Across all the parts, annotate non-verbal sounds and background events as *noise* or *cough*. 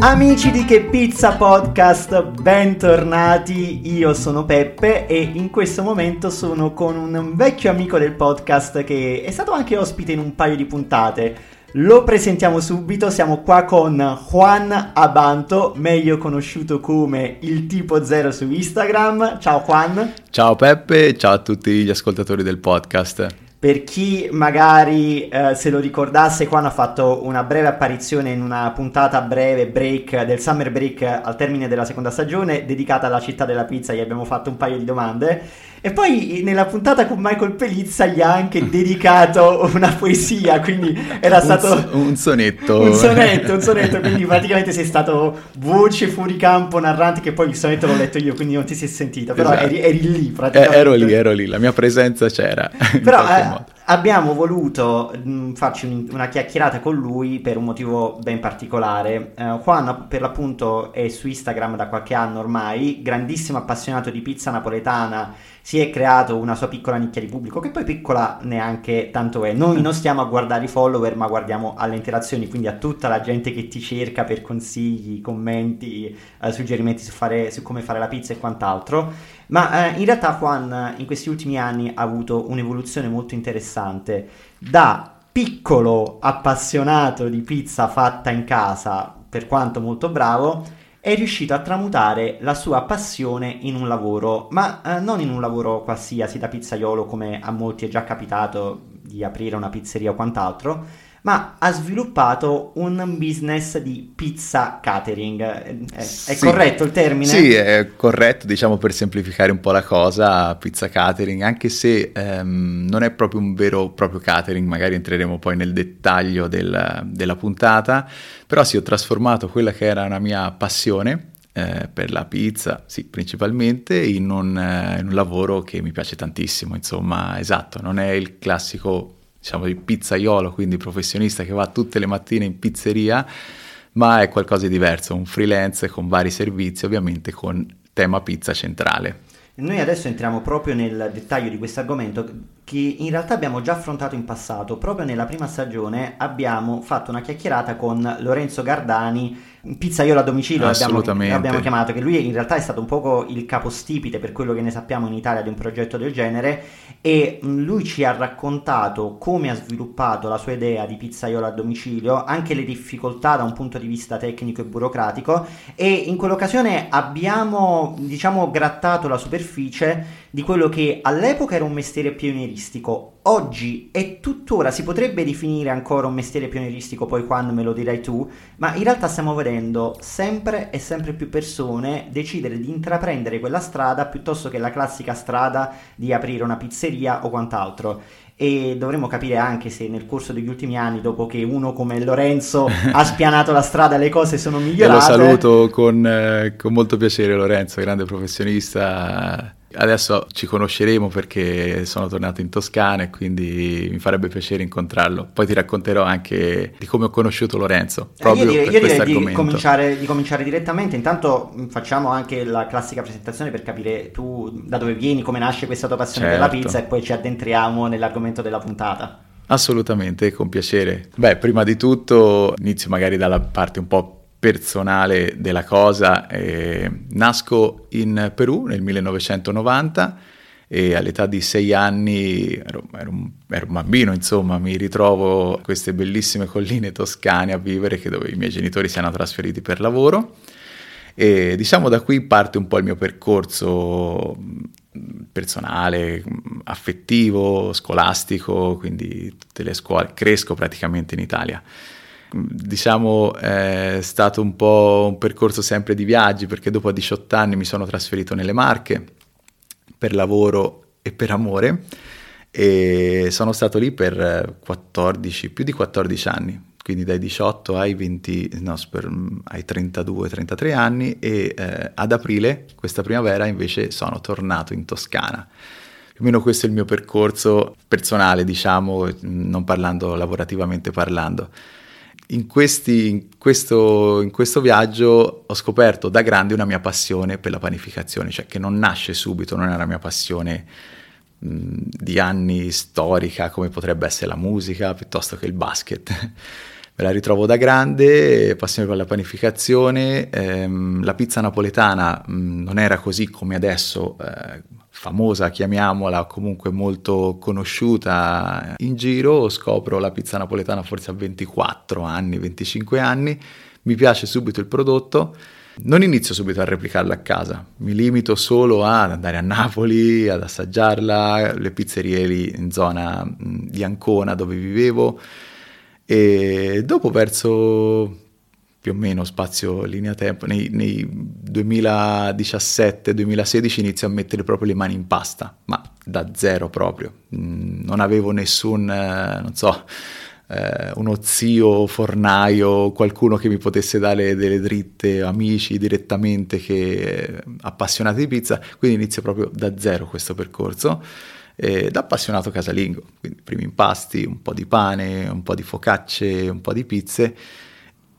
Amici di Che Pizza Podcast, bentornati. Io sono Peppe e in questo momento sono con un vecchio amico del podcast che è stato anche ospite in un paio di puntate. Lo presentiamo subito, siamo qua con Juan Abanto, meglio conosciuto come il tipo zero su Instagram. Ciao Juan. Ciao Peppe, ciao a tutti gli ascoltatori del podcast. Per chi magari eh, se lo ricordasse, Juan ha fatto una breve apparizione in una puntata breve break del Summer Break al termine della seconda stagione dedicata alla città della pizza, gli abbiamo fatto un paio di domande e poi nella puntata con Michael Pelizza gli ha anche *laughs* dedicato una poesia, quindi era stato... Un, un sonetto. un sonetto, un sonetto, *laughs* quindi praticamente sei stato voce fuori campo, narrante, che poi il sonetto l'ho letto io, quindi non ti sei sentito, però esatto. eri, eri, lì praticamente. Eh, ero lì, ero lì, la mia presenza c'era. Però eh, abbiamo voluto mh, farci un, una chiacchierata con lui per un motivo ben particolare. Uh, Juan per l'appunto è su Instagram da qualche anno ormai, grandissimo appassionato di pizza napoletana si è creato una sua piccola nicchia di pubblico, che poi piccola neanche tanto è. Noi non stiamo a guardare i follower, ma guardiamo alle interazioni, quindi a tutta la gente che ti cerca per consigli, commenti, eh, suggerimenti su, fare, su, come fare la pizza e quant'altro. Ma eh, in realtà Juan in questi ultimi anni ha avuto un'evoluzione molto interessante. Da piccolo appassionato di pizza fatta in casa, per quanto molto bravo, è riuscito a tramutare la sua passione in un lavoro, ma eh, non in un lavoro qualsiasi da pizzaiolo come a molti è già capitato di aprire una pizzeria o quant'altro, ma ha sviluppato un business di pizza catering. È, è sì. corretto il termine? Sì, è corretto, diciamo per semplificare un po' la cosa, pizza catering, anche se ehm, non è proprio un vero e proprio catering, magari entreremo poi nel dettaglio del, della puntata, però sì, ho trasformato quella che era una mia passione eh, per la pizza, sì, principalmente in un, eh, in un, lavoro che mi piace tantissimo, insomma, esatto, non è il classico diciamo di pizzaiolo, quindi professionista che va tutte le mattine in pizzeria, ma è qualcosa di diverso, un freelance con vari servizi, ovviamente con tema pizza centrale. Noi adesso entriamo proprio nel dettaglio di questo argomento che in realtà abbiamo già affrontato in passato. Proprio nella prima stagione abbiamo fatto una chiacchierata con Lorenzo Gardani pizzaiolo a domicilio abbiamo, abbiamo, chiamato, che lui in realtà è stato un poco il capostipite per quello che ne sappiamo in Italia di un progetto del genere e lui ci ha raccontato come ha sviluppato la sua idea di pizzaiolo a domicilio, anche le difficoltà da un punto di vista tecnico e burocratico e in quell'occasione abbiamo diciamo grattato la superficie di quello che all'epoca era un mestiere pionieristico, oggi è tuttora, si potrebbe definire ancora un mestiere pionieristico, poi quando me lo dirai tu, ma in realtà stiamo vedendo sempre e sempre più persone decidere di intraprendere quella strada piuttosto che la classica strada di aprire una pizzeria o quant'altro e dovremmo capire anche se nel corso degli ultimi anni, dopo che uno come Lorenzo *laughs* ha spianato la strada, le cose sono migliorate. E lo saluto con, eh, con molto piacere Lorenzo, grande professionista Adesso ci conosceremo perché sono tornato in Toscana e quindi mi farebbe piacere incontrarlo. Poi ti racconterò anche di come ho conosciuto Lorenzo. Eh, proprio io direi, io direi di, cominciare, di cominciare direttamente. Intanto mm, facciamo anche la classica presentazione per capire tu da dove vieni, come nasce questa tua passione certo. per la certo. pizza e poi ci addentriamo nell'argomento della puntata. Assolutamente, con piacere. Beh, prima di tutto inizio magari dalla parte un po' personale della cosa. Eh, nasco in Perù nel 1990 e all'età di sei anni ero, ero, un, ero, un, bambino, insomma, mi ritrovo a queste bellissime colline toscane a vivere dove i miei genitori si erano trasferiti per lavoro. E diciamo da qui parte un po' il mio percorso personale, affettivo, scolastico, quindi tutte le scuole, cresco praticamente in Italia diciamo è stato un po' un percorso sempre di viaggi perché dopo 18 anni mi sono trasferito nelle Marche per lavoro e per amore e sono stato lì per 14, più di 14 anni, quindi dai 18 ai, 20, no, ai 32-33 anni e eh, ad aprile, questa primavera, invece sono tornato in Toscana. Più o meno questo è il mio percorso personale, diciamo, non parlando lavorativamente parlando in, questi, in, questo, in, questo, viaggio ho scoperto da grande una mia passione per la panificazione, cioè che non nasce subito, non è una mia passione di anni storica come potrebbe essere la musica piuttosto che il basket. *laughs* me la ritrovo da grande, passione per la panificazione, ehm, la pizza napoletana mh, non era così come adesso, eh, famosa chiamiamola, comunque molto conosciuta in giro, scopro la pizza napoletana forse a 24 anni, 25 anni, mi piace subito il prodotto, non inizio subito a replicarla a casa, mi limito solo ad andare a Napoli, ad assaggiarla, le pizzerie lì in zona di Ancona dove vivevo, e dopo verso più o meno spazio linea tempo, nei, nei 2017-2016 inizio a mettere proprio le mani in pasta, ma da zero proprio. Mm, non avevo nessun, eh, non so, eh, uno zio fornaio, qualcuno che mi potesse dare delle dritte, amici direttamente che appassionati di pizza, quindi inizio proprio da zero questo percorso eh, da appassionato casalingo, quindi primi impasti, un po' di pane, un po' di focacce, un po' di pizze.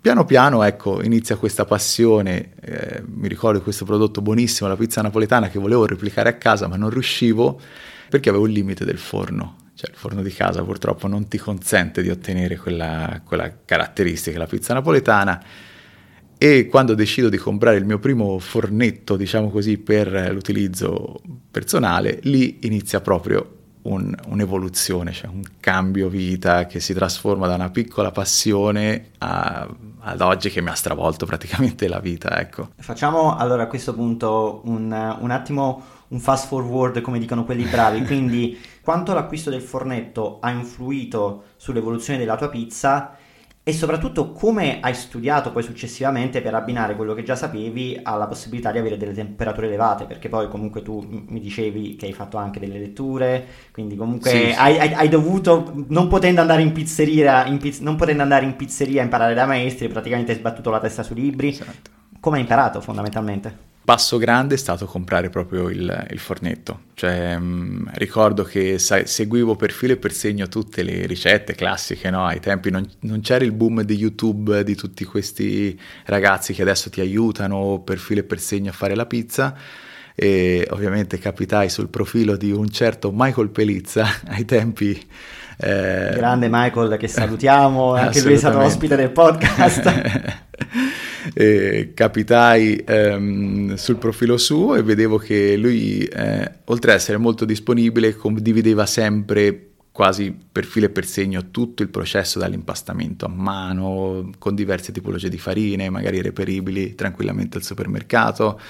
Piano piano, ecco, inizia questa passione, eh, mi ricordo questo prodotto buonissimo, la pizza napoletana, che volevo replicare a casa, ma non riuscivo perché avevo il limite del forno. Cioè il forno di casa purtroppo non ti consente di ottenere quella, quella caratteristica, la pizza napoletana e quando decido di comprare il mio primo fornetto, diciamo così, per l'utilizzo personale, lì inizia proprio un, un'evoluzione, cioè un cambio vita che si trasforma da una piccola passione a, ad oggi che mi ha stravolto praticamente la vita. Ecco. Facciamo allora a questo punto un, un attimo un fast forward come dicono quelli bravi, quindi quanto l'acquisto del fornetto ha influito sull'evoluzione della tua pizza e soprattutto come hai studiato poi successivamente per abbinare quello che già sapevi alla possibilità di avere delle temperature elevate, perché poi comunque tu mi dicevi che hai fatto anche delle letture, quindi comunque sì, hai, hai, hai, dovuto, non potendo andare in pizzeria, in piz- non potendo andare in pizzeria a imparare da maestri, praticamente hai sbattuto la testa sui libri. Esatto. Come hai imparato fondamentalmente? Passo grande è stato comprare proprio il, il fornetto. Cioè, mh, mm, ricordo che sa- seguivo per filo e per segno tutte le ricette classiche, no? Ai tempi non, non, c'era il boom di YouTube di tutti questi ragazzi che adesso ti aiutano per filo e per segno a fare la pizza. E ovviamente capitai sul profilo di un certo Michael Pelizza *laughs* ai tempi. Eh... Grande Michael che salutiamo, *laughs* anche lui è stato ospite del podcast. *laughs* eh, capitai ehm, sul profilo suo e vedevo che lui, eh, oltre ad essere molto disponibile, condivideva sempre quasi per filo e per segno tutto il processo dall'impastamento a mano, con diverse tipologie di farine, magari reperibili tranquillamente al supermercato,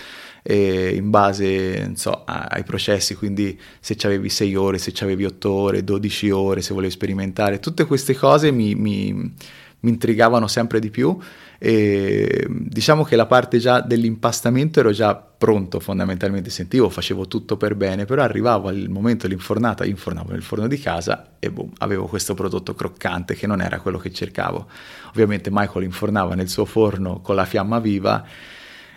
in base so, ai processi, quindi se avevi 6 ore, se avevi 8 ore, 12 ore, se volevi sperimentare, tutte queste cose mi, mi, mi intrigavano sempre di più e diciamo che la parte già dell'impastamento ero già pronto fondamentalmente, sentivo, facevo tutto per bene, però arrivavo al momento dell'infornata, infornavo nel forno di casa e boom, avevo questo prodotto croccante che non era quello che cercavo. Ovviamente Michael infornava nel suo forno con la fiamma viva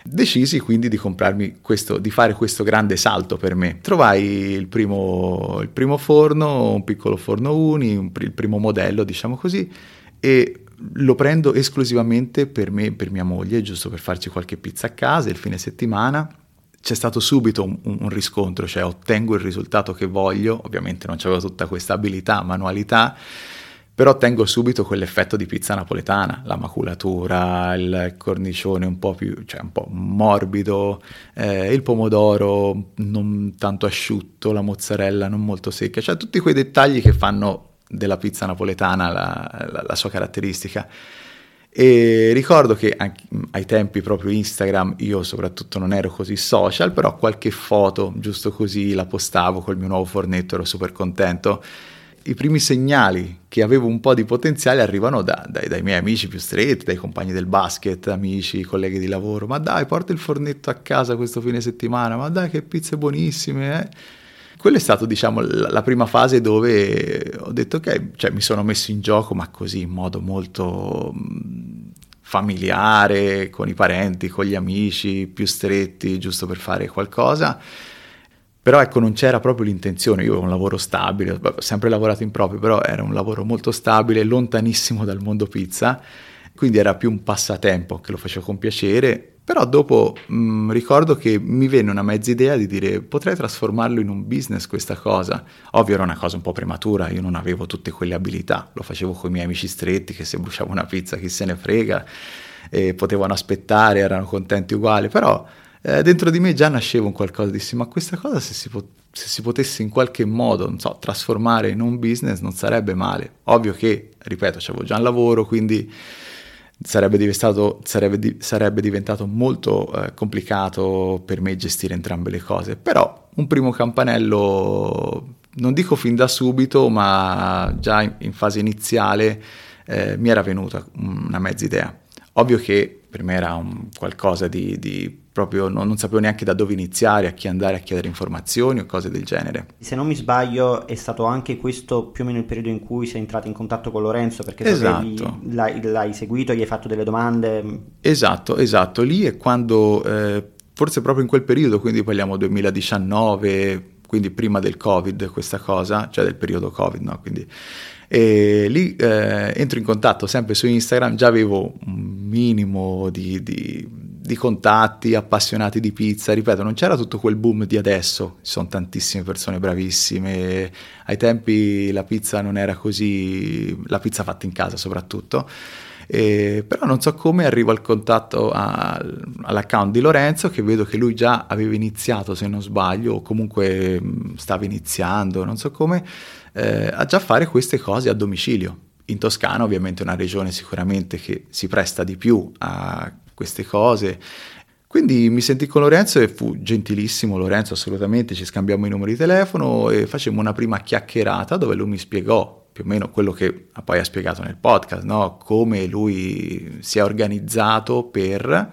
Decisi quindi di comprarmi questo, di fare questo grande salto per me. Trovai il primo, il primo forno, un piccolo forno uni, un, il primo modello, diciamo così, e lo prendo esclusivamente per me e per mia moglie, giusto per farci qualche pizza a casa il fine settimana. C'è stato subito un, un riscontro, cioè ottengo il risultato che voglio, ovviamente non avevo tutta questa abilità, manualità, però ottengo subito quell'effetto di pizza napoletana, la maculatura, il cornicione un po' più, cioè un po' morbido, eh, il pomodoro non tanto asciutto, la mozzarella non molto secca, cioè tutti quei dettagli che fanno della pizza napoletana la, la, la sua caratteristica. E ricordo che ai tempi proprio Instagram io soprattutto non ero così social, però qualche foto giusto così la postavo col mio nuovo fornetto, ero super contento. I primi segnali che avevo un po' di potenziale arrivano da, dai, dai, miei amici più stretti, dai compagni del basket, amici, colleghi di lavoro. Ma dai, porta il fornetto a casa questo fine settimana, ma dai che pizze buonissime, eh quella è stata, diciamo, la, la, prima fase dove ho detto ok, cioè mi sono messo in gioco, ma così in modo molto familiare, con i parenti, con gli amici più stretti, giusto per fare qualcosa. Però ecco, non c'era proprio l'intenzione, io avevo un lavoro stabile, ho sempre lavorato in proprio, però era un lavoro molto stabile, lontanissimo dal mondo pizza, quindi era più un passatempo che lo facevo con piacere. Però dopo mh, mm, ricordo che mi venne una mezza idea di dire potrei trasformarlo in un business questa cosa. Ovvio era una cosa un po' prematura, io non avevo tutte quelle abilità, lo facevo con i miei amici stretti che se bruciavo una pizza chi se ne frega, e potevano aspettare, erano contenti uguali, però eh, dentro di me già nasceva un qualcosa, dissi ma questa cosa se si, pot- se si potesse in qualche modo, non so, trasformare in un business non sarebbe male. Ovvio che, ripeto, avevo già un lavoro, quindi sarebbe, sarebbe, sarebbe diventato molto eh, complicato per me gestire entrambe le cose, però un primo campanello, non dico fin da subito, ma già in, in fase iniziale eh, mi era venuta una mezza idea. Ovvio che per me era un qualcosa di, di proprio non, non, sapevo neanche da dove iniziare, a chi andare a chiedere informazioni o cose del genere. Se non mi sbaglio è stato anche questo più o meno il periodo in cui sei entrato in contatto con Lorenzo perché esatto. l'hai, l'hai, seguito, gli hai fatto delle domande. Esatto, esatto, lì è quando, eh, forse proprio in quel periodo, quindi parliamo 2019, quindi prima del Covid questa cosa, cioè del periodo Covid, no? Quindi, e lì eh, entro in contatto sempre su Instagram, già avevo un minimo di, di di contatti, appassionati di pizza, ripeto, non c'era tutto quel boom di adesso, ci sono tantissime persone bravissime, ai tempi la pizza non era così, la pizza fatta in casa soprattutto, eh, però non so come arrivo al contatto a, all'account di Lorenzo che vedo che lui già aveva iniziato se non sbaglio o comunque stava iniziando, non so come, eh, a già fare queste cose a domicilio. In Toscana ovviamente è una regione sicuramente che si presta di più a queste cose. Quindi mi sentì con Lorenzo e fu gentilissimo Lorenzo, assolutamente, ci scambiamo i numeri di telefono e facemmo una prima chiacchierata dove lui mi spiegò più o meno quello che poi ha spiegato nel podcast, no? come lui si è organizzato per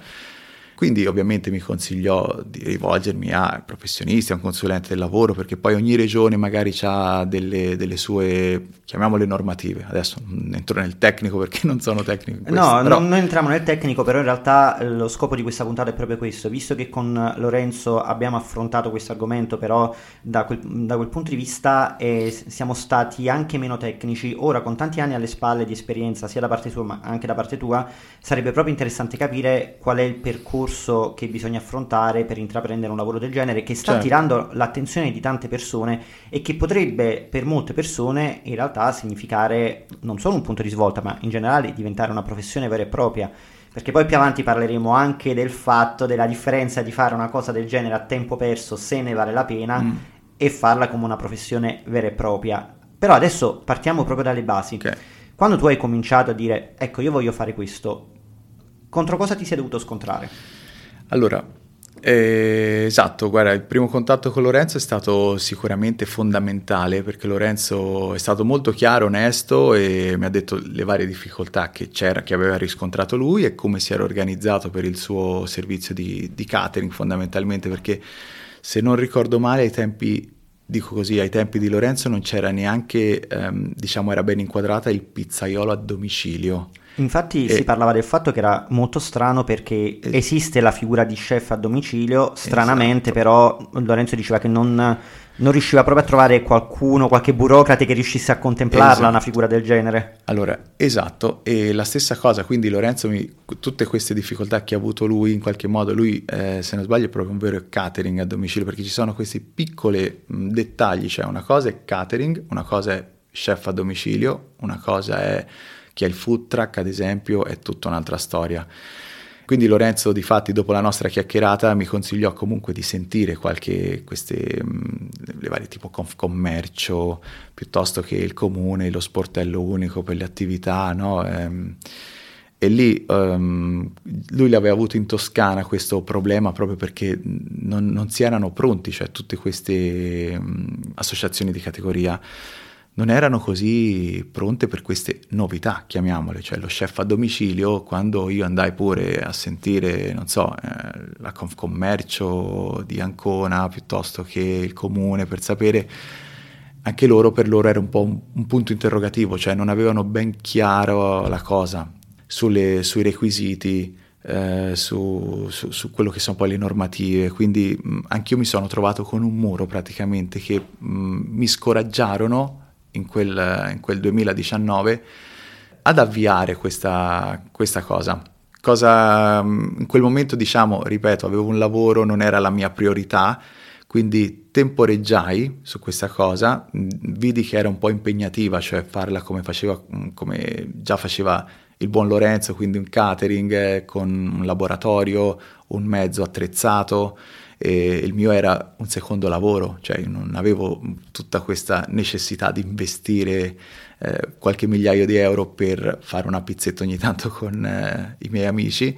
quindi ovviamente mi consigliò di rivolgermi a professionisti, a un consulente del lavoro, perché poi ogni regione magari ha delle, delle, sue, chiamiamole normative. Adesso non entro nel tecnico perché non sono tecnico. Questo, no, però... non, non entriamo nel tecnico, però in realtà eh, lo scopo di questa puntata è proprio questo. Visto che con Lorenzo abbiamo affrontato questo argomento, però da quel, da quel punto di vista eh, siamo stati anche meno tecnici, ora con tanti anni alle spalle di esperienza, sia da parte sua ma anche da parte tua, sarebbe proprio interessante capire qual è il percorso percorso che bisogna affrontare per intraprendere un lavoro del genere che sta certo. attirando l'attenzione di tante persone e che potrebbe per molte persone in realtà significare non solo un punto di svolta ma in generale diventare una professione vera e propria perché poi più avanti parleremo anche del fatto della differenza di fare una cosa del genere a tempo perso se ne vale la pena mm. e farla come una professione vera e propria però adesso partiamo proprio dalle basi okay. quando tu hai cominciato a dire ecco io voglio fare questo contro cosa ti sei dovuto scontrare? Allora, eh, esatto, guarda, il primo contatto con Lorenzo è stato sicuramente fondamentale perché Lorenzo è stato molto chiaro, onesto e mi ha detto le varie difficoltà che c'era, che aveva riscontrato lui e come si era organizzato per il suo servizio di, di catering fondamentalmente perché se non ricordo male ai tempi dico così, ai tempi di Lorenzo non c'era neanche, ehm, diciamo, era ben inquadrata il pizzaiolo a domicilio. Infatti e... si parlava del fatto che era molto strano perché e... esiste la figura di chef a domicilio, stranamente esatto. però Lorenzo diceva che non, non, riusciva proprio a trovare qualcuno, qualche burocrate che riuscisse a contemplarla esatto. una figura del genere. Allora, esatto, e la stessa cosa, quindi Lorenzo, mi, tutte queste difficoltà che ha avuto lui in qualche modo, lui eh, se non sbaglio è proprio un vero catering a domicilio perché ci sono questi piccoli dettagli, cioè una cosa è catering, una cosa è chef a domicilio, una cosa è chi ha il food truck, ad esempio, è tutta un'altra storia. Quindi Lorenzo, di fatti, dopo la nostra chiacchierata, mi consigliò comunque di sentire qualche, queste, le varie tipo Confcommercio, piuttosto che il comune, lo sportello unico per le attività, no? Ehm, e lì um, lui l'aveva avuto in Toscana questo problema proprio perché non, non si erano pronti, cioè tutte queste um, associazioni di categoria non erano così pronte per queste novità, chiamiamole, cioè lo chef a domicilio, quando io andai pure a sentire, non so, eh, la Confcommercio di Ancona piuttosto che il comune per sapere, anche loro per loro era un po' un, un punto interrogativo, cioè non avevano ben chiaro la cosa sulle, sui requisiti, eh, su, su, su, quello che sono poi le normative, quindi mh, anch'io mi sono trovato con un muro praticamente che mh, mi scoraggiarono in quel, in quel 2019 ad avviare questa, questa cosa. cosa in quel momento diciamo, ripeto, avevo un lavoro, non era la mia priorità, quindi temporeggiai su questa cosa, vidi che era un po' impegnativa, cioè farla come, faceva, come già faceva il buon Lorenzo, quindi un catering eh, con un laboratorio, un mezzo attrezzato, e il mio era un secondo lavoro, cioè non avevo tutta questa necessità di investire eh, qualche migliaio di euro per fare una pizzetta ogni tanto con eh, i miei amici.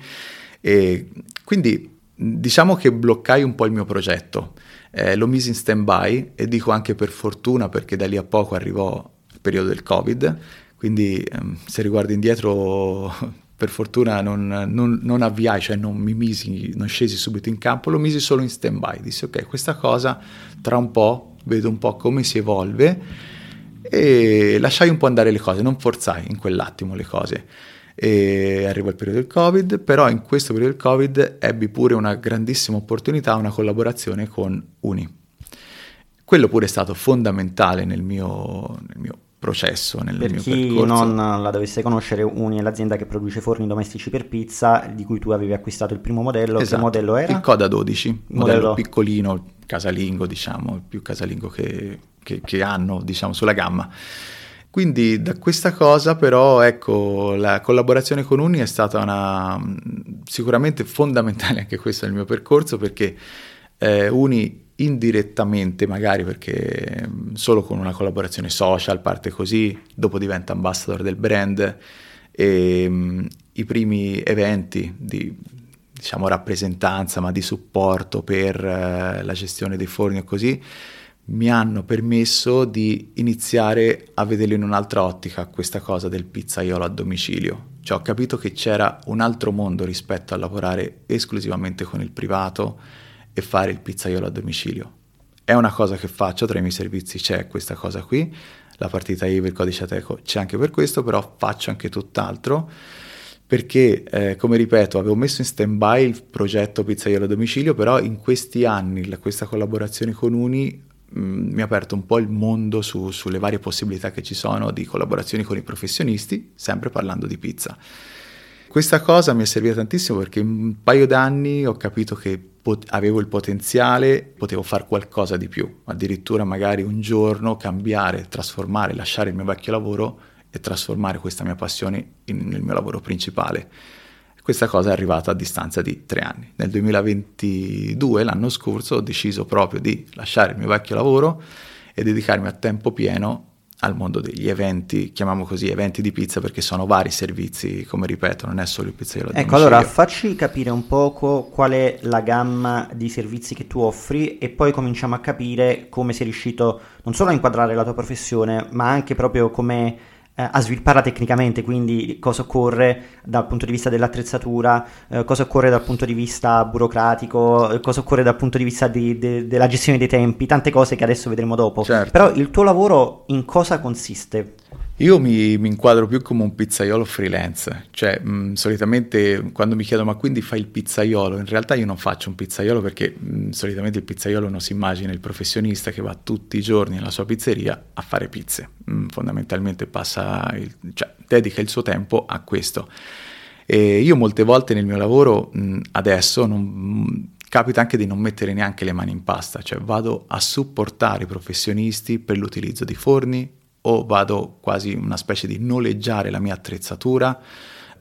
E quindi diciamo che bloccai un po' il mio progetto, eh, lo misi in stand by e dico anche per fortuna perché da lì a poco arrivò il periodo del covid, quindi ehm, se riguardo indietro per fortuna non, non, non, avviai, cioè non mi misi, non scesi subito in campo, lo misi solo in stand by, dissi ok questa cosa tra un po' vedo un po' come si evolve e lasciai un po' andare le cose, non forzai in quell'attimo le cose. E arrivò il periodo del Covid, però in questo periodo del Covid ebbi pure una grandissima opportunità, una collaborazione con Uni. Quello pure è stato fondamentale nel mio, nel mio processo, nel per mio chi percorso. non la dovesse conoscere, Uni è l'azienda che produce forni domestici per pizza, di cui tu avevi acquistato il primo modello. Esatto. Che modello era? Il Coda 12, modello, modello piccolino, casalingo, diciamo, il più casalingo che, che, che hanno, diciamo, sulla gamma. Quindi da questa cosa però ecco la collaborazione con Uni è stata una, sicuramente fondamentale anche questo nel mio percorso perché eh, Uni indirettamente magari perché solo con una collaborazione social parte così, dopo diventa ambassador del brand e mh, i primi eventi di diciamo rappresentanza ma di supporto per eh, la gestione dei forni e così mi hanno permesso di iniziare a vederlo in un'altra ottica questa cosa del pizzaiolo a domicilio. Cioè ho capito che c'era un altro mondo rispetto a lavorare esclusivamente con il privato e fare il pizzaiolo a domicilio. È una cosa che faccio, tra i miei servizi c'è questa cosa qui, la partita IVA, il codice Ateco c'è anche per questo, però faccio anche tutt'altro perché, eh, come ripeto, avevo messo in stand-by il progetto pizzaiolo a domicilio, però in questi anni la, questa collaborazione con Uni Mm, mi ha aperto un po' il mondo su, sulle varie possibilità che ci sono di collaborazioni con i professionisti, sempre parlando di pizza. Questa cosa mi è servita tantissimo perché in un paio d'anni ho capito che pot- avevo il potenziale, potevo fare qualcosa di più, addirittura magari un giorno cambiare, trasformare, lasciare il mio vecchio lavoro e trasformare questa mia passione in, nel mio lavoro principale. Questa cosa è arrivata a distanza di tre anni. Nel 2022, l'anno scorso, ho deciso proprio di lasciare il mio vecchio lavoro e dedicarmi a tempo pieno al mondo degli eventi, chiamiamo così eventi di pizza perché sono vari servizi, come ripeto, non è solo il pizzaiolo Ecco, allora facci capire un poco qual è la gamma di servizi che tu offri e poi cominciamo a capire come sei riuscito non solo a inquadrare la tua professione, ma anche proprio come eh, a svilupparla tecnicamente, quindi cosa occorre dal punto di vista dell'attrezzatura, eh, cosa occorre dal punto di vista burocratico, eh, cosa occorre dal punto di vista di, de, della gestione dei tempi, tante cose che adesso vedremo dopo. Certo. Però il tuo lavoro in cosa consiste? Io mi, mi, inquadro più come un pizzaiolo freelance, cioè mh, solitamente quando mi chiedono ma quindi fai il pizzaiolo, in realtà io non faccio un pizzaiolo perché mh, solitamente il pizzaiolo non si immagina il professionista che va tutti i giorni nella sua pizzeria a fare pizze, mh, fondamentalmente passa, il, cioè dedica il suo tempo a questo. E io molte volte nel mio lavoro adesso non, capita anche di non mettere neanche le mani in pasta, cioè vado a supportare i professionisti per l'utilizzo di forni, o vado quasi una specie di noleggiare la mia attrezzatura,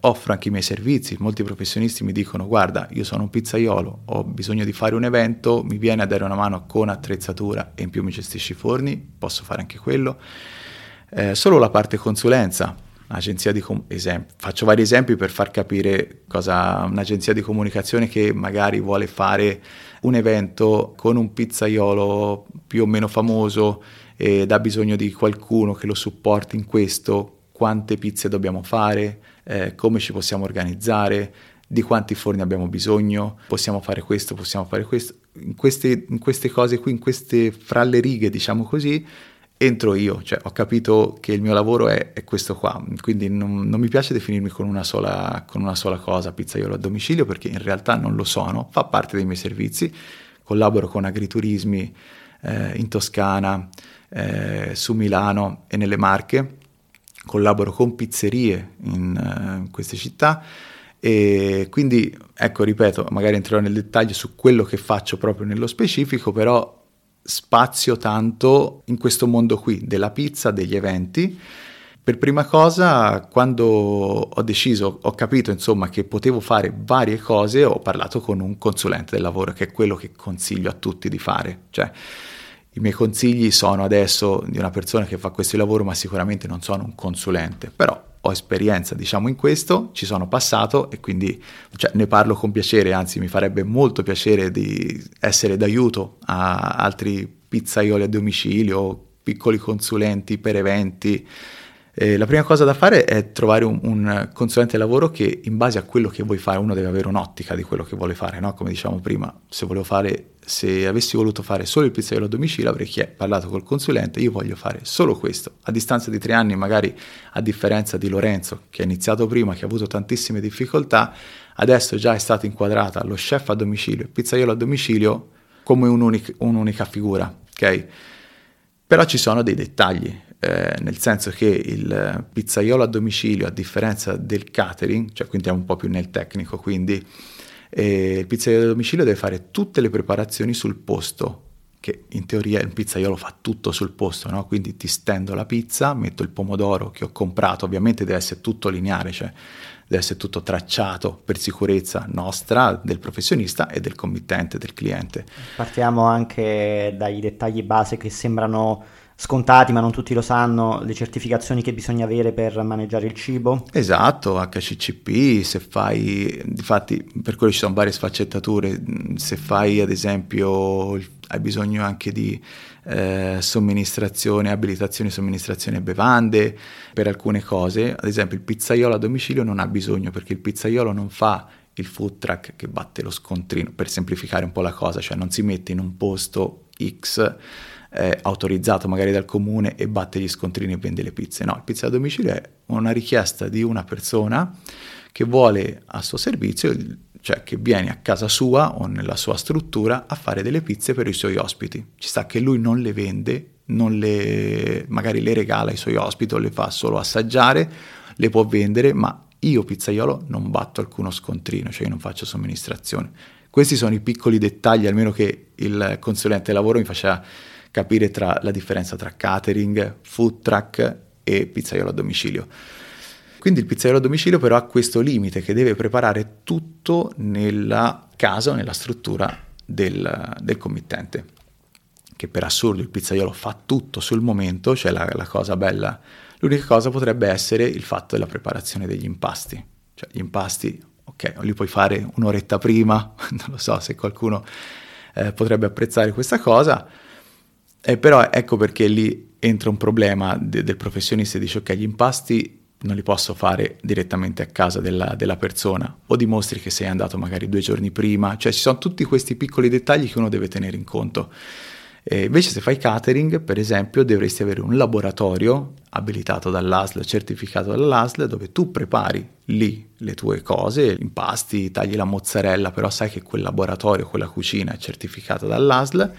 offro anche i miei servizi. Molti professionisti mi dicono: Guarda, io sono un pizzaiolo, ho bisogno di fare un evento, mi viene a dare una mano con attrezzatura e in più mi gestisci i forni, posso fare anche quello. Eh, solo la parte consulenza, agenzia di com- esempio. faccio vari esempi per far capire cosa un'agenzia di comunicazione che magari vuole fare un evento con un pizzaiolo più o meno famoso ed ha bisogno di qualcuno che lo supporti in questo, quante pizze dobbiamo fare, eh, come ci possiamo organizzare, di quanti forni abbiamo bisogno, possiamo fare questo, possiamo fare questo. In queste, in queste cose qui, in queste fra le righe, diciamo così, entro io, cioè ho capito che il mio lavoro è, è questo qua, quindi non, non, mi piace definirmi con una, sola, con una sola cosa, pizzaiolo a domicilio, perché in realtà non lo sono, fa parte dei miei servizi, collaboro con agriturismi eh, in Toscana, eh, su Milano e nelle Marche, collaboro con pizzerie in, uh, queste città E quindi, ecco, ripeto, magari entrerò nel dettaglio su quello che faccio proprio nello specifico, però spazio tanto in questo mondo qui della pizza, degli eventi. Per prima cosa, quando ho deciso, ho capito insomma che potevo fare varie cose, ho parlato con un consulente del lavoro, che è quello che consiglio a tutti di fare. Cioè, i miei consigli sono adesso di una persona che fa questo lavoro, ma sicuramente non sono un consulente, però ho esperienza diciamo in questo, ci sono passato e quindi cioè, ne parlo con piacere, anzi mi farebbe molto piacere di essere d'aiuto a altri pizzaioli a domicilio, piccoli consulenti per eventi. Eh, la prima cosa da fare è trovare un, un, consulente lavoro che in base a quello che vuoi fare, uno deve avere un'ottica di quello che vuole fare, no? come diciamo prima, se fare se avessi voluto fare solo il pizzaiolo a domicilio avrei parlato col consulente, io voglio fare solo questo. A distanza di tre anni, magari a differenza di Lorenzo, che ha iniziato prima, che ha avuto tantissime difficoltà, adesso già è stata inquadrata lo chef a domicilio, il pizzaiolo a domicilio come un'unica, un'unica figura, ok? Però ci sono dei dettagli, eh, nel senso che il pizzaiolo a domicilio, a differenza del catering, cioè quindi è un po' più nel tecnico, quindi e il pizzaiolo a domicilio deve fare tutte le preparazioni sul posto, che in teoria il pizzaiolo fa tutto sul posto, no? quindi ti stendo la pizza, metto il pomodoro che ho comprato, ovviamente deve essere tutto lineare, cioè deve essere tutto tracciato per sicurezza nostra, del professionista e del committente, del cliente. Partiamo anche dai dettagli base che sembrano scontati, ma non tutti lo sanno, le certificazioni che bisogna avere per maneggiare il cibo. Esatto, HCCP, se fai, difatti per quello ci sono varie sfaccettature, se fai ad esempio, hai bisogno anche di eh, somministrazione, abilitazione, somministrazione bevande, per alcune cose, ad esempio il pizzaiolo a domicilio non ha bisogno perché il pizzaiolo non fa il food truck che batte lo scontrino, per semplificare un po' la cosa, cioè non si mette in un posto X eh, autorizzato magari dal comune e batte gli scontrini e vende le pizze. No, il pizza a domicilio è una richiesta di una persona che vuole a suo servizio, cioè che viene a casa sua o nella sua struttura a fare delle pizze per i suoi ospiti. Ci sta che lui non le vende, non le, magari le regala ai suoi ospiti o le fa solo assaggiare, le può vendere, ma io pizzaiolo non batto alcuno scontrino, cioè io non faccio somministrazione. Questi sono i piccoli dettagli, almeno che il consulente lavoro mi faceva capire tra la differenza tra catering, food truck e pizzaiolo a domicilio. Quindi il pizzaiolo a domicilio però ha questo limite che deve preparare tutto nella casa o nella struttura del, del committente, che per assurdo il pizzaiolo fa tutto sul momento, cioè la, la cosa bella. L'unica cosa potrebbe essere il fatto della preparazione degli impasti, cioè gli impasti, ok, li puoi fare un'oretta prima, *laughs* non lo so se qualcuno eh, potrebbe apprezzare questa cosa, eh, però ecco perché lì entra un problema de- del professionista e dice ok, gli impasti non li posso fare direttamente a casa della, della, persona o dimostri che sei andato magari due giorni prima, cioè ci sono tutti questi piccoli dettagli che uno deve tenere in conto. E invece se fai catering, per esempio, dovresti avere un laboratorio abilitato dall'ASL, certificato dall'ASL, dove tu prepari lì le tue cose, impasti, tagli la mozzarella, però sai che quel laboratorio, quella cucina è certificata dall'ASL,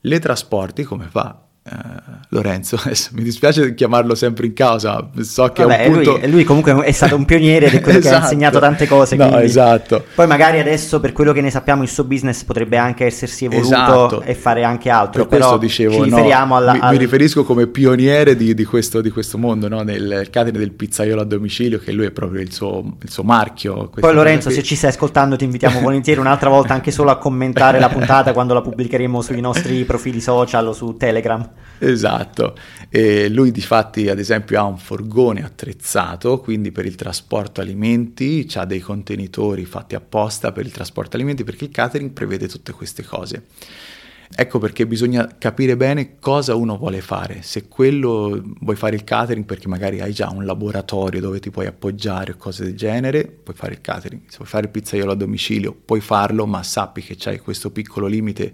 le trasporti come fa Uh, Lorenzo, *laughs* adesso mi dispiace chiamarlo sempre in causa, so che Vabbè, è un punto... lui, lui, comunque è stato un pioniere è quello esatto. *laughs* che ha esatto. insegnato tante cose. No, esatto. Poi magari adesso, per quello che ne sappiamo, il suo business potrebbe anche essersi evoluto esatto. e fare anche altro, per però dicevo, ci riferiamo no, alla... Mi, al... mi, riferisco come pioniere di, di, questo, di questo, mondo, no? nel catene del pizzaiolo a domicilio, che lui è proprio il suo, il suo marchio. Poi Lorenzo, se ci stai ascoltando, ti invitiamo volentieri un'altra volta anche solo a commentare la *laughs* puntata quando la pubblicheremo sui nostri profili social o su Telegram. Esatto, e lui di fatti ad esempio ha un furgone attrezzato, quindi per il trasporto alimenti, ha dei contenitori fatti apposta per il trasporto alimenti perché il catering prevede tutte queste cose. Ecco perché bisogna capire bene cosa uno vuole fare. Se quello vuoi fare il catering perché magari hai già un laboratorio dove ti puoi appoggiare o cose del genere, puoi fare il catering. Se vuoi fare il pizzaiolo a domicilio, puoi farlo, ma sappi che c'hai questo piccolo limite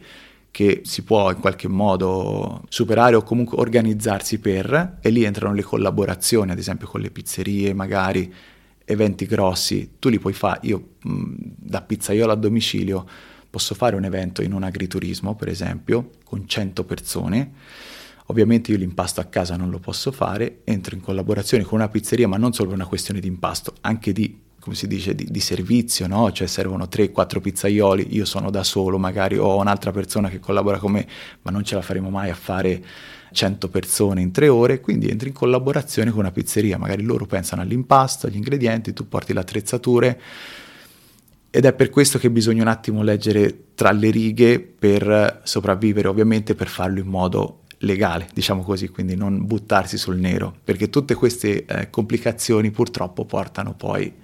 che si può in qualche modo superare o comunque organizzarsi per, e lì entrano le collaborazioni, ad esempio con le pizzerie, magari eventi grossi, tu li puoi fare, io mh, da pizzaiolo a domicilio posso fare un evento in un agriturismo, per esempio, con 100 persone, ovviamente io l'impasto a casa non lo posso fare, entro in collaborazione con una pizzeria, ma non solo per una questione di impasto, anche di come si dice, di, di servizio, no? Cioè servono 3-4 pizzaioli, io sono da solo, magari ho un'altra persona che collabora con me, ma non ce la faremo mai a fare 100 persone in tre ore, quindi entri in collaborazione con una pizzeria, magari loro pensano all'impasto, agli ingredienti, tu porti le attrezzature ed è per questo che bisogna un attimo leggere tra le righe per sopravvivere, ovviamente per farlo in modo legale, diciamo così, quindi non buttarsi sul nero, perché tutte queste eh, complicazioni purtroppo portano poi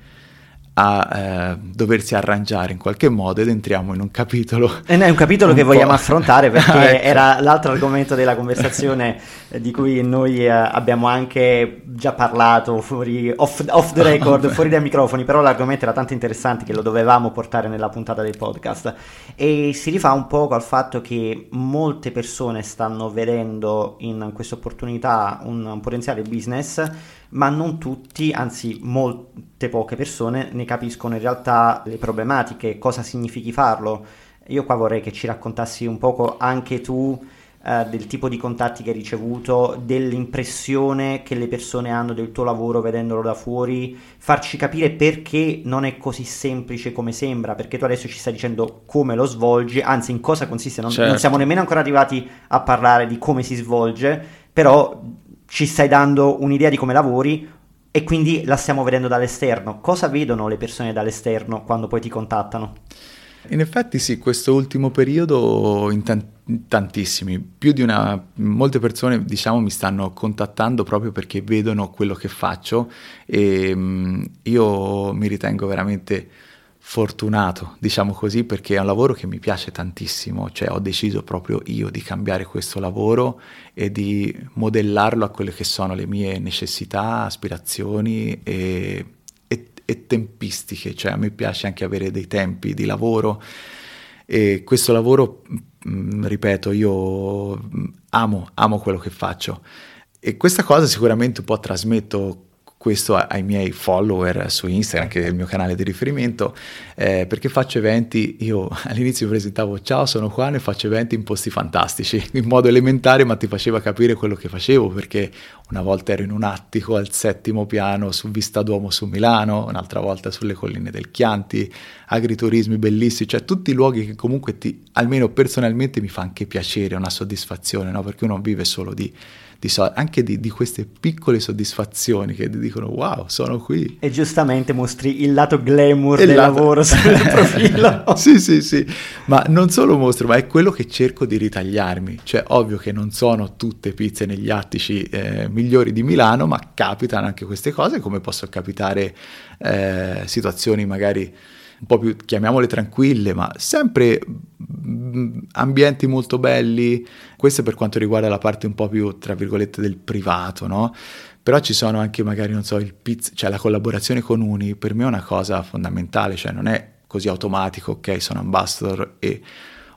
a eh, doversi arrangiare in qualche modo ed entriamo in un capitolo. E è un capitolo un che vogliamo affrontare perché *laughs* ecco. era l'altro argomento della conversazione eh, di cui noi eh, abbiamo anche già parlato fuori, off, off the record, fuori dai microfoni, però l'argomento era tanto interessante che lo dovevamo portare nella puntata del podcast e si rifà un poco al fatto che molte persone stanno vedendo in questa opportunità un, un potenziale business ma non tutti, anzi molte poche persone ne capiscono in realtà le problematiche, cosa significhi farlo. Io qua vorrei che ci raccontassi un poco anche tu eh, del tipo di contatti che hai ricevuto, dell'impressione che le persone hanno del tuo lavoro vedendolo da fuori, farci capire perché non è così semplice come sembra, perché tu adesso ci stai dicendo come lo svolgi, anzi in cosa consiste, non, certo. non siamo nemmeno ancora arrivati a parlare di come si svolge, però ci stai dando un'idea di come lavori e quindi la stiamo vedendo dall'esterno. Cosa vedono le persone dall'esterno quando poi ti contattano? In effetti sì, questo ultimo periodo in, tan- in tantissimi, più di una, molte persone diciamo mi stanno contattando proprio perché vedono quello che faccio e mh, mm, io mi ritengo veramente fortunato, diciamo così, perché è un lavoro che mi piace tantissimo, cioè ho deciso proprio io di cambiare questo lavoro e di modellarlo a quelle che sono le mie necessità, aspirazioni e, e, e tempistiche, cioè a me piace anche avere dei tempi di lavoro e questo lavoro, mm, ripeto, io mm, amo, amo quello che faccio. E questa cosa sicuramente un po' trasmetto questo ai miei follower su Instagram, che è il mio canale di riferimento, eh, perché faccio eventi, io *laughs* all'inizio mi presentavo ciao sono qua, ne faccio eventi in posti fantastici, *laughs* in modo elementare ma ti faceva capire quello che facevo, perché una volta ero in un attico al settimo piano su Vista Duomo su Milano, un'altra volta sulle colline del Chianti, agriturismi bellissimi, cioè tutti i luoghi che comunque ti, almeno personalmente mi fa anche piacere, una soddisfazione, no? perché uno vive solo di di so- anche di, di, queste piccole soddisfazioni che ti dicono wow, sono qui. E giustamente mostri il lato glamour il del lato... lavoro sul *laughs* profilo. *laughs* sì, sì, sì, ma non solo mostro, ma è quello che cerco di ritagliarmi. Cioè, ovvio che non sono tutte pizze negli attici eh, migliori di Milano, ma capitano anche queste cose, come possono capitare eh, situazioni magari un po' più, chiamiamole tranquille, ma sempre mm, ambienti molto belli. Questo per quanto riguarda la parte un po' più, tra virgolette, del privato, no? Però ci sono anche magari, non so, il pizz- cioè la collaborazione con Uni per me è una cosa fondamentale, cioè non è così automatico, ok, sono ambassador e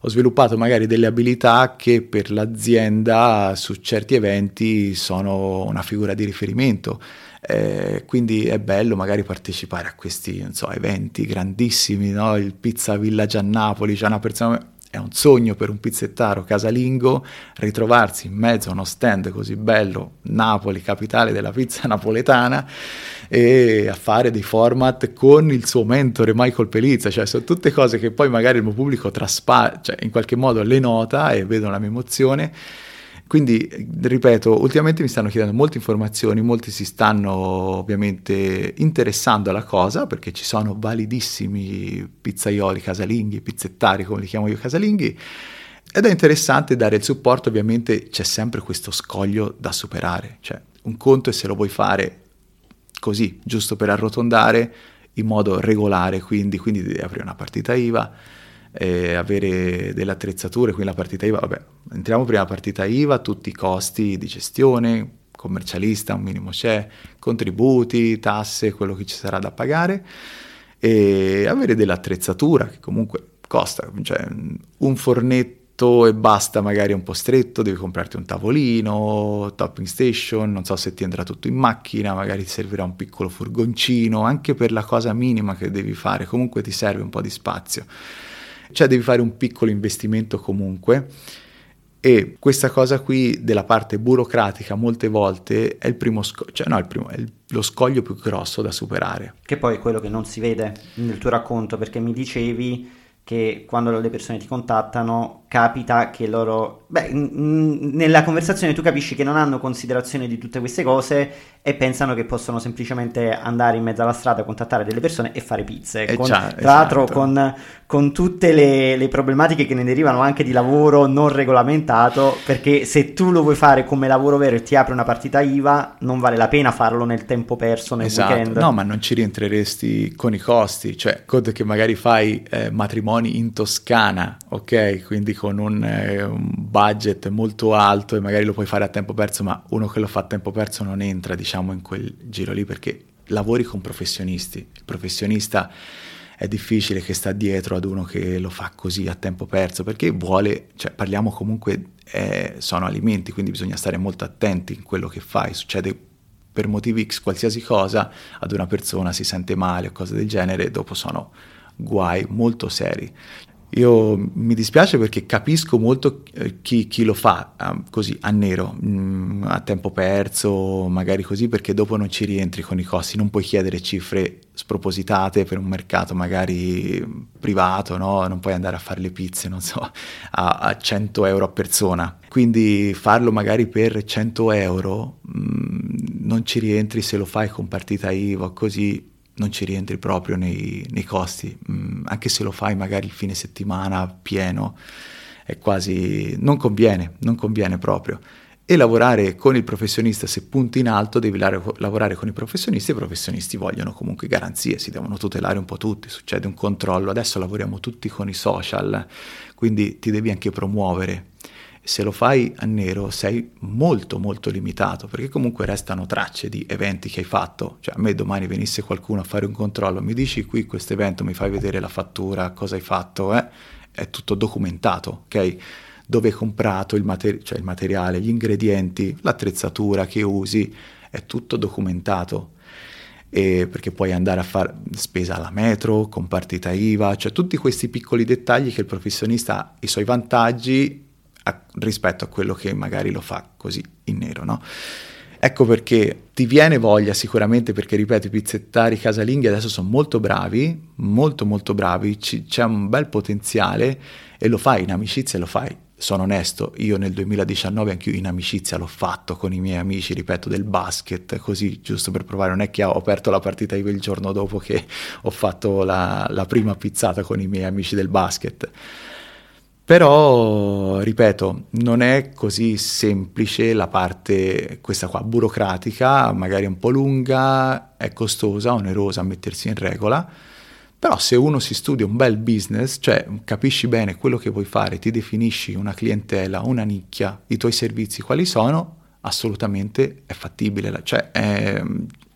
ho sviluppato magari delle abilità che per l'azienda su certi eventi sono una figura di riferimento eh, quindi è bello magari partecipare a questi so, eventi grandissimi, no? il Pizza Village a Napoli, c'è una persona è un sogno per un pizzettaro casalingo ritrovarsi in mezzo a uno stand così bello, Napoli, capitale della pizza *laughs* napoletana, e a fare dei format con il suo mentore Michael Pelizza, cioè sono tutte cose che poi magari il mio pubblico traspa, cioè in qualche modo le nota e vedono la mia emozione quindi, ripeto, ultimamente mi stanno chiedendo molte informazioni, molti si stanno ovviamente interessando alla cosa perché ci sono validissimi pizzaioli casalinghi, pizzettari come li chiamo io casalinghi. Ed è interessante dare il supporto, ovviamente c'è sempre questo scoglio da superare, cioè un conto è se lo vuoi fare così, giusto per arrotondare in modo regolare, quindi, quindi devi aprire una partita IVA, eh, avere delle attrezzature, quindi la partita IVA, vabbè, entriamo prima partita IVA, tutti i costi di gestione, commercialista, un minimo c'è, contributi, tasse, quello che ci sarà da pagare e avere dell'attrezzatura che comunque costa, cioè un fornetto e basta, magari un po' stretto, devi comprarti un tavolino, topping station, non so se ti andrà tutto in macchina, magari ti servirà un piccolo furgoncino, anche per la cosa minima che devi fare, comunque ti serve un po' di spazio. Cioè devi fare un piccolo investimento comunque E questa cosa qui della parte burocratica molte volte è il primo, sco- cioè no, il primo, è il, lo scoglio più grosso da superare. Che poi è quello che non si vede nel tuo racconto, perché mi dicevi che quando le persone ti contattano capita che loro... Beh, nella conversazione tu capisci che non hanno considerazione di tutte queste cose e pensano che possono semplicemente andare in mezzo alla strada, contattare delle persone e fare pizze. Eh con, già, tra l'altro esatto. con, con tutte le, le, problematiche che ne derivano anche di lavoro non regolamentato, perché se tu lo vuoi fare come lavoro vero e ti apri una partita IVA, non vale la pena farlo nel tempo perso, nel esatto. weekend. No, ma non ci rientreresti con i costi, cioè conto che magari fai eh, matrimoni in Toscana, ok? Quindi con un, eh, un budget molto alto e magari lo puoi fare a tempo perso, ma uno che lo fa a tempo perso non entra, diciamo in quel giro lì perché lavori con professionisti. Il professionista è difficile che sta dietro ad uno che lo fa così a tempo perso perché vuole, cioè parliamo comunque, eh, sono alimenti, quindi bisogna stare molto attenti in quello che fai. Succede per motivi X qualsiasi cosa ad una persona, si sente male o cose del genere, dopo sono guai molto seri. Io mi dispiace perché capisco molto eh, chi, chi lo fa uh, così a nero, mm, a tempo perso, magari così, perché dopo non ci rientri con i costi, non puoi chiedere cifre spropositate per un mercato magari privato, no? non puoi andare a fare le pizze, non so, *laughs* a, a 100 euro a persona. Quindi farlo magari per 100 euro mm, non ci rientri se lo fai con partita IVA così non ci rientri proprio nei, nei costi, mm, anche se lo fai magari il fine settimana pieno, è quasi... non conviene, non conviene proprio. E lavorare con il professionista, se punti in alto, devi lavorare con i professionisti i professionisti vogliono comunque garanzie, si devono tutelare un po' tutti, succede un controllo, adesso lavoriamo tutti con i social, quindi ti devi anche promuovere se lo fai a nero sei molto molto limitato perché comunque restano tracce di eventi che hai fatto. Cioè a me domani venisse qualcuno a fare un controllo mi dici qui questo evento mi fai vedere la fattura cosa hai fatto eh? è tutto documentato ok? Dove hai comprato il, materi- cioè il materiale gli ingredienti l'attrezzatura che usi è tutto documentato. E perché puoi andare a fare spesa alla metro, con partita IVA, cioè tutti questi piccoli dettagli che il professionista ha i suoi vantaggi a, rispetto a quello che magari lo fa così in nero, no? Ecco perché ti viene voglia sicuramente perché, ripeto, i pizzettari casalinghi adesso sono molto bravi, molto molto bravi, C- c'è un bel potenziale e lo fai in amicizia, lo fai. Sono onesto, io nel 2019 anche io in amicizia l'ho fatto con i miei amici, ripeto, del basket, così giusto per provare, non è che ho aperto la partita io il giorno dopo che ho fatto la, la prima pizzata con i miei amici del basket però, ripeto, non è così semplice la parte, questa qua, burocratica, magari un po' lunga, è costosa, onerosa mettersi in regola, però se uno si studia un bel business, cioè capisci bene quello che vuoi fare, ti definisci una clientela, una nicchia, i tuoi servizi quali sono, assolutamente è fattibile, cioè è,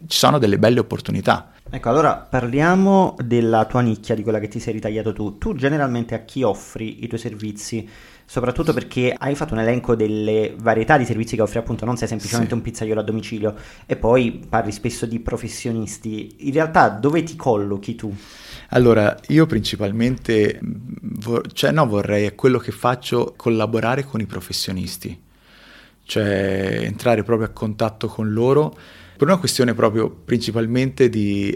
ci sono delle belle opportunità. Ecco, allora parliamo della tua nicchia, di quella che ti sei ritagliato tu. Tu generalmente a chi offri i tuoi servizi? Soprattutto perché hai fatto un elenco delle varietà di servizi che offri, appunto, non sei semplicemente sì. un pizzaiolo a domicilio e poi parli spesso di professionisti. In realtà dove ti collochi tu? Allora, io principalmente, cioè no, vorrei, è quello che faccio, collaborare con i professionisti, cioè entrare proprio a contatto con loro per una questione proprio principalmente di,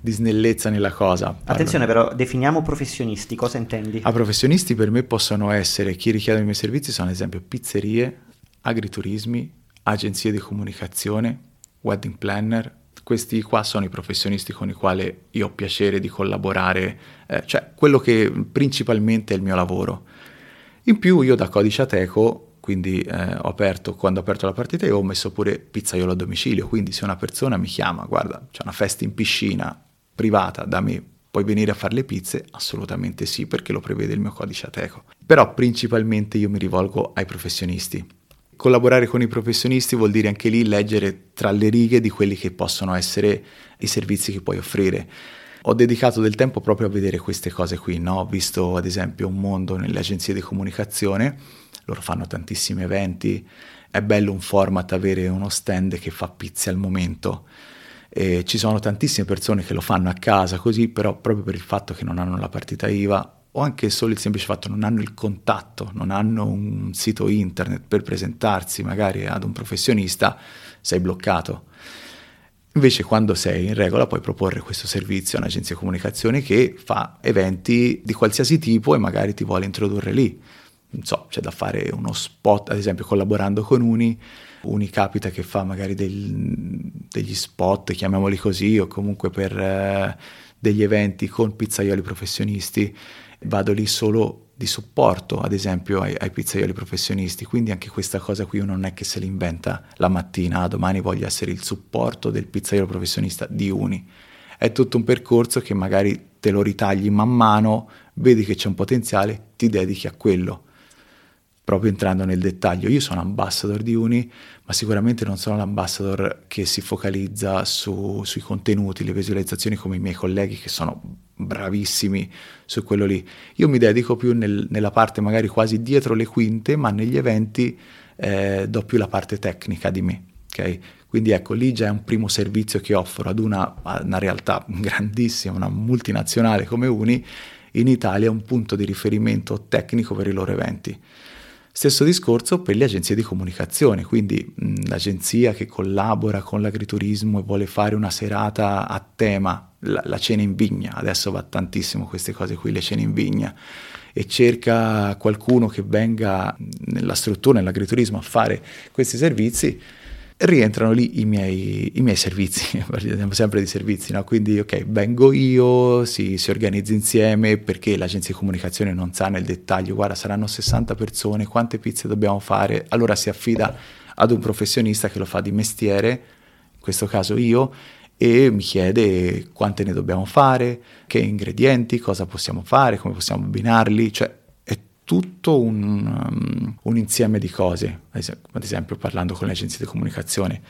di snellezza nella cosa. Parlo. Attenzione però, definiamo professionisti, cosa intendi? A professionisti per me possono essere, chi richiede i miei servizi sono ad esempio pizzerie, agriturismi, agenzie di comunicazione, wedding planner, questi qua sono i professionisti con i quali io ho piacere di collaborare, eh, cioè quello che principalmente è il mio lavoro. In più io da Codice Ateco quindi eh, ho aperto, quando ho aperto la partita io ho messo pure pizzaiolo a domicilio, quindi se una persona mi chiama, guarda, c'è una festa in piscina privata da me, puoi venire a fare le pizze? Assolutamente sì, perché lo prevede il mio codice ateco. Però principalmente io mi rivolgo ai professionisti. Collaborare con i professionisti vuol dire anche lì leggere tra le righe di quelli che possono essere i servizi che puoi offrire ho dedicato del tempo proprio a vedere queste cose qui, no? ho visto ad esempio un mondo nelle agenzie di comunicazione loro fanno tantissimi eventi, è bello un format avere uno stand che fa pizze al momento. E ci sono tantissime persone che lo fanno a casa così, però proprio per il fatto che non hanno la partita IVA o anche solo il semplice fatto non hanno il contatto, non hanno un sito internet per presentarsi magari ad un professionista, sei bloccato. Invece quando sei in regola puoi proporre questo servizio a un'agenzia di comunicazione che fa eventi di qualsiasi tipo e magari ti vuole introdurre lì. So, c'è da fare uno spot, ad esempio collaborando con Uni, Uni capita che fa magari del, degli spot, chiamiamoli così, o comunque per eh, degli eventi con pizzaioli professionisti, vado lì solo di supporto, ad esempio, ai, ai, pizzaioli professionisti. Quindi anche questa cosa qui non è che se l'inventa la mattina, ah, domani voglio essere il supporto del pizzaiolo professionista di Uni. È tutto un percorso che magari te lo ritagli man mano, vedi che c'è un potenziale, ti dedichi a quello proprio entrando nel dettaglio. Io sono ambassador di Uni, ma sicuramente non sono l'ambassador che si focalizza su, sui contenuti, le visualizzazioni come i miei colleghi che sono bravissimi su quello lì. Io mi dedico più nel, nella parte magari quasi dietro le quinte, ma negli eventi eh, do più la parte tecnica di me. Okay? Quindi ecco, lì già è un primo servizio che offro ad una, una realtà grandissima, una multinazionale come Uni, in Italia un punto di riferimento tecnico per i loro eventi. Stesso discorso per le agenzie di comunicazione, quindi mh, l'agenzia che collabora con l'agriturismo e vuole fare una serata a tema, la, la, cena in vigna, adesso va tantissimo queste cose qui, le cene in vigna, e cerca qualcuno che venga nella struttura, nell'agriturismo a fare questi servizi, rientrano lì i miei, i miei servizi, *laughs* parliamo sempre di servizi, no? quindi ok, vengo io, si, si, organizza insieme perché l'agenzia di comunicazione non sa nel dettaglio, guarda saranno 60 persone, quante pizze dobbiamo fare, allora si affida ad un professionista che lo fa di mestiere, in questo caso io, e mi chiede quante ne dobbiamo fare, che ingredienti, cosa possiamo fare, come possiamo abbinarli, cioè tutto un, um, un, insieme di cose, ad esempio parlando con le agenzie di comunicazione.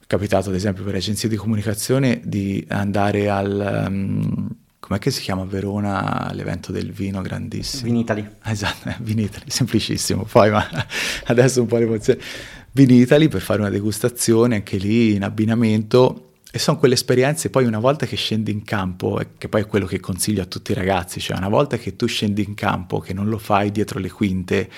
È capitato ad esempio per le agenzie di comunicazione di andare al... Um, com'è che si chiama a Verona l'evento del vino grandissimo? Vinitali. Esatto, *laughs* Vinitali, semplicissimo. Poi ma adesso un po' di emozione. Vinitali per fare una degustazione anche lì in abbinamento e sono quelle esperienze poi una volta che scendi in campo, che poi è quello che consiglio a tutti i ragazzi, cioè una volta che tu scendi in campo, che non lo fai dietro le quinte,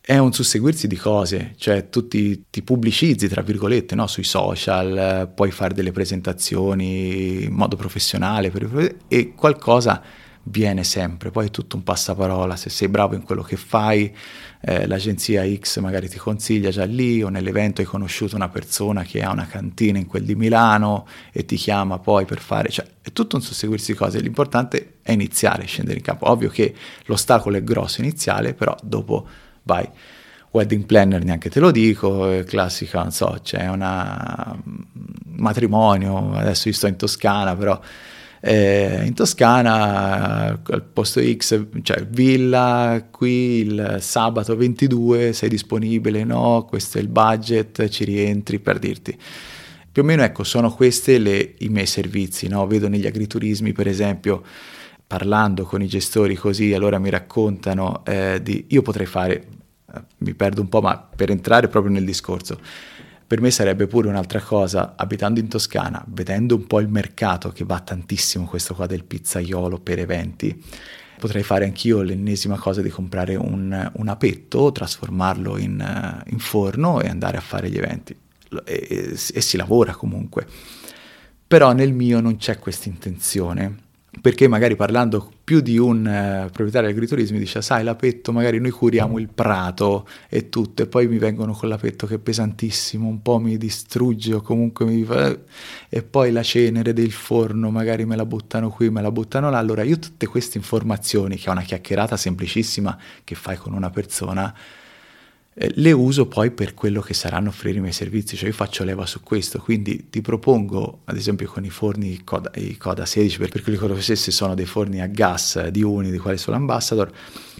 è un susseguirsi di cose, cioè tu ti, ti pubblicizzi, tra virgolette, no? sui social, puoi fare delle presentazioni in modo professionale per, e qualcosa viene sempre, poi è tutto un passaparola, se sei bravo in quello che fai, eh, l'agenzia X magari ti consiglia già lì o nell'evento hai conosciuto una persona che ha una cantina in quel di Milano e ti chiama poi per fare, cioè è tutto un susseguirsi di cose, l'importante è iniziare, scendere in campo, ovvio che l'ostacolo è grosso iniziale, però dopo vai. Wedding planner neanche te lo dico, classica, non so, c'è un matrimonio, adesso io sto in Toscana, però eh, in Toscana al posto X, cioè villa qui il sabato 22, sei disponibile, no, questo è il budget, ci rientri per dirti. Più o meno ecco, sono questi i miei servizi, no? vedo negli agriturismi per esempio parlando con i gestori così, allora mi raccontano eh, di, io potrei fare, eh, mi perdo un po', ma per entrare proprio nel discorso, per me sarebbe pure un'altra cosa, abitando in Toscana, vedendo un po' il mercato che va tantissimo questo qua del pizzaiolo per eventi, potrei fare anch'io l'ennesima cosa di comprare un, un apetto, trasformarlo in, in, forno e andare a fare gli eventi. E, e, e si lavora comunque. Però nel mio non c'è questa intenzione perché magari parlando più di un eh, proprietario di agriturismi dice sai l'apetto magari noi curiamo il prato e tutto e poi mi vengono con l'apetto che è pesantissimo un po' mi distrugge o comunque mi fa e poi la cenere del forno magari me la buttano qui me la buttano là. Allora io tutte queste informazioni che è una chiacchierata semplicissima che fai con una persona eh, le uso poi per quello che saranno offrire i miei servizi, cioè io faccio leva su questo, quindi ti propongo ad esempio con i forni Coda, i Coda 16, per, per quelli che conoscessi sono dei forni a gas di Uni, di quali sono l'ambassador,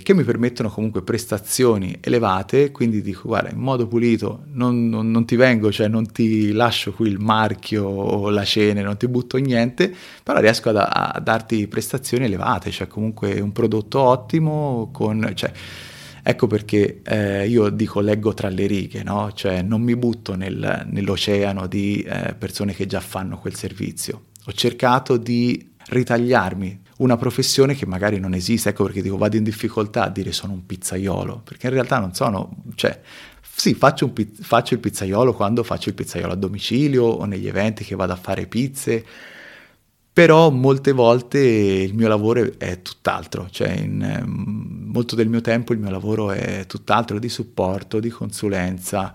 che mi permettono comunque prestazioni elevate, quindi dico guarda in modo pulito non, non, non ti vengo, cioè non ti lascio qui il marchio o la cena, non ti butto niente, però riesco a, a darti prestazioni elevate, cioè comunque un prodotto ottimo con... Cioè, Ecco perché eh, io dico leggo tra le righe, no? cioè non mi butto nel, nell'oceano di eh, persone che già fanno quel servizio. Ho cercato di ritagliarmi una professione che magari non esiste, ecco perché dico vado in difficoltà a dire sono un pizzaiolo, perché in realtà non sono, cioè sì, faccio, un, faccio il pizzaiolo quando faccio il pizzaiolo a domicilio o negli eventi che vado a fare pizze, però molte volte il mio lavoro è tutt'altro, cioè in, ehm, molto del mio tempo il mio lavoro è tutt'altro, di supporto, di consulenza,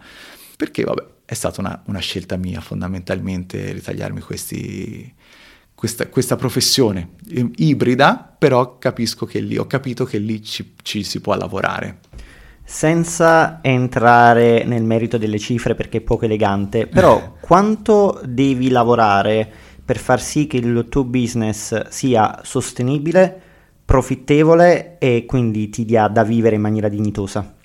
perché vabbè, è stata una, una scelta mia fondamentalmente ritagliarmi questi, questa, questa, professione ibrida, però capisco che lì, ho capito che lì ci, ci si può lavorare. Senza entrare nel merito delle cifre perché è poco elegante, però *laughs* quanto devi lavorare per far sì che il tuo business sia sostenibile, profittevole e quindi ti dia da vivere in maniera dignitosa?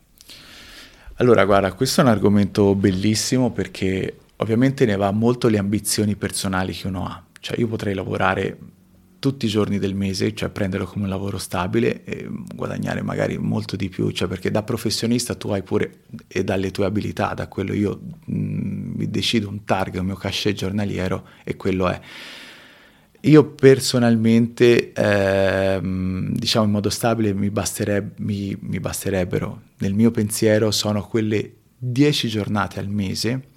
Allora, guarda, questo è un argomento bellissimo perché ovviamente ne va molto le ambizioni personali che uno ha. Cioè io potrei lavorare tutti i giorni del mese, cioè prenderlo come un lavoro stabile e guadagnare magari molto di più, cioè perché da professionista tu hai pure, e dalle tue abilità, da quello io mh, mm, decido un target, un mio cachet giornaliero e quello è. Io personalmente, ehm, diciamo in modo stabile, mi, bastereb- mi, mi basterebbero, nel mio pensiero sono quelle 10 giornate al mese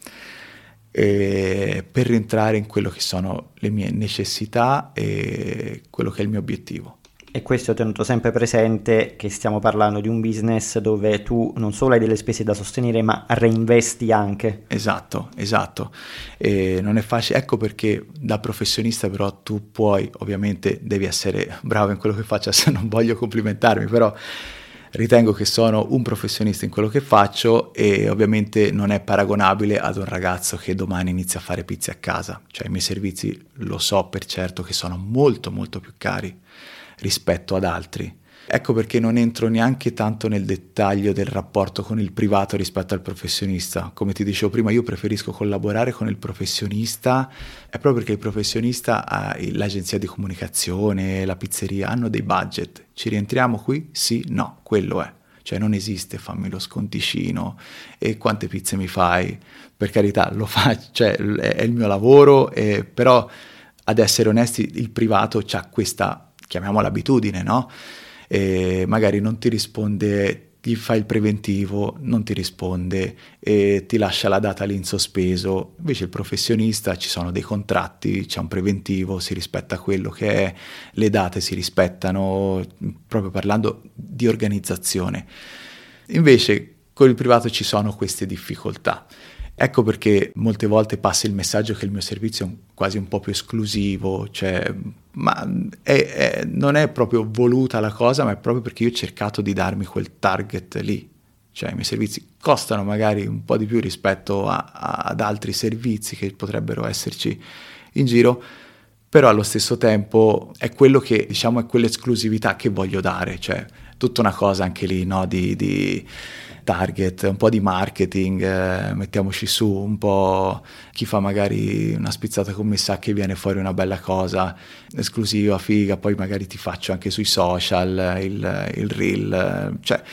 eh, per rientrare in quello che sono le mie necessità e quello che è il mio obiettivo. E questo ho tenuto sempre presente che stiamo parlando di un business dove tu non solo hai delle spese da sostenere, ma reinvesti anche. Esatto, esatto. E non è facile, ecco perché da professionista però tu puoi, ovviamente devi essere bravo in quello che faccia, *laughs* se non voglio complimentarmi, però ritengo che sono un professionista in quello che faccio e ovviamente non è paragonabile ad un ragazzo che domani inizia a fare pizze a casa. Cioè i miei servizi lo so per certo che sono molto molto più cari rispetto ad altri. Ecco perché non entro neanche tanto nel dettaglio del rapporto con il privato rispetto al professionista. Come ti dicevo prima, io preferisco collaborare con il professionista, è proprio perché il professionista, l'agenzia di comunicazione, la pizzeria, hanno dei budget. Ci rientriamo qui? Sì, no, quello è. Cioè non esiste fammi lo sconticino e quante pizze mi fai. Per carità, lo faccio, cioè è il mio lavoro, eh, però ad essere onesti il privato ha questa, chiamiamola abitudine, no? E magari non ti risponde, gli fai il preventivo, non ti risponde e ti lascia la data lì in sospeso. Invece il professionista ci sono dei contratti, c'è un preventivo, si rispetta quello che è, le date si rispettano, proprio parlando di organizzazione. Invece con il privato ci sono queste difficoltà. Ecco perché molte volte passa il messaggio che il mio servizio è quasi un po' più esclusivo, cioè, ma è, è, non è proprio voluta la cosa, ma è proprio perché io ho cercato di darmi quel target lì. Cioè i miei servizi costano magari un po' di più rispetto a, a, ad altri servizi che potrebbero esserci in giro, però allo stesso tempo è quello che, diciamo, è quell'esclusività che voglio dare, cioè tutta una cosa anche lì, no, di, di target, un po' di marketing, eh, mettiamoci su un po' chi fa magari una spizzata con me sa che viene fuori una bella cosa esclusiva, figa, poi magari ti faccio anche sui social il, il reel, cioè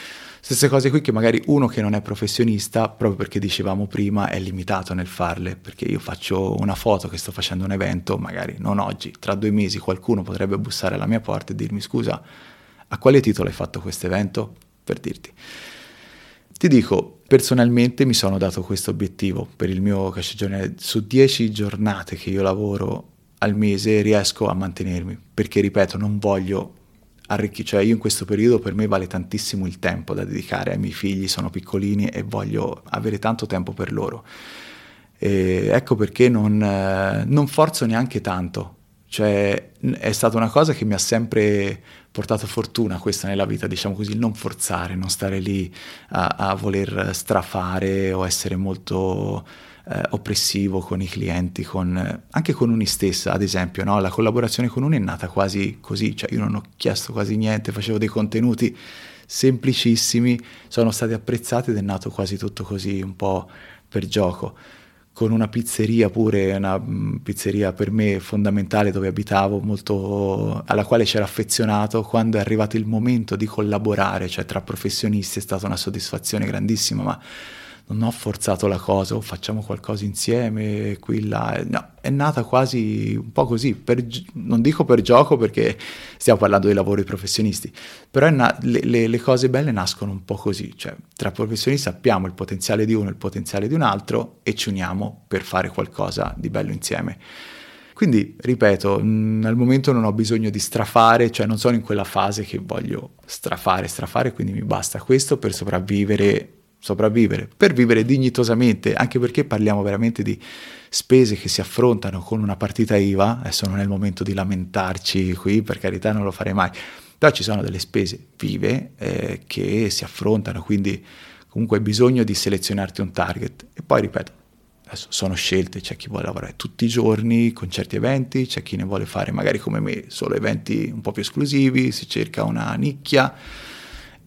stesse cose qui che magari uno che non è professionista, proprio perché dicevamo prima, è limitato nel farle, perché io faccio una foto che sto facendo un evento, magari non oggi, tra due mesi qualcuno potrebbe bussare alla mia porta e dirmi scusa, a quale titolo hai fatto questo evento? Per dirti. Ti dico, personalmente mi sono dato questo obiettivo per il mio cachet giornale. Su 10 giornate che io lavoro al mese riesco a mantenermi, perché ripeto, non voglio arricchire, cioè io in questo periodo per me vale tantissimo il tempo da dedicare ai miei figli, sono piccolini e voglio avere tanto tempo per loro. E ecco perché non, non forzo neanche tanto, cioè è stata una cosa che mi ha sempre portato fortuna questa nella vita, diciamo così, il non forzare, non stare lì a, a voler strafare o essere molto eh, oppressivo con i clienti, con, anche con Uni stessa, ad esempio, no? la collaborazione con Uni è nata quasi così, cioè io non ho chiesto quasi niente, facevo dei contenuti semplicissimi, sono stati apprezzati ed è nato quasi tutto così, un po' per gioco con una pizzeria pure, una mm, pizzeria per me fondamentale dove abitavo, molto, alla quale c'era affezionato, quando è arrivato il momento di collaborare, cioè tra professionisti è stata una soddisfazione grandissima, ma non ho forzato la cosa, o facciamo qualcosa insieme, qui, là. No, è nata quasi un po' così, per, non dico per gioco perché stiamo parlando di lavori professionisti, però na- le, le, le, cose belle nascono un po' così, cioè tra professionisti sappiamo il potenziale di uno e il potenziale di un altro e ci uniamo per fare qualcosa di bello insieme. Quindi, ripeto, al momento non ho bisogno di strafare, cioè non sono in quella fase che voglio strafare, strafare, quindi mi basta questo per sopravvivere sopravvivere, per vivere dignitosamente, anche perché parliamo veramente di spese che si affrontano con una partita IVA, adesso non è il momento di lamentarci qui, per carità non lo farei mai, però ci sono delle spese vive eh, che si affrontano, quindi comunque hai bisogno di selezionarti un target. E poi ripeto, adesso sono scelte, c'è chi vuole lavorare tutti i giorni con certi eventi, c'è chi ne vuole fare magari come me solo eventi un po' più esclusivi, si cerca una nicchia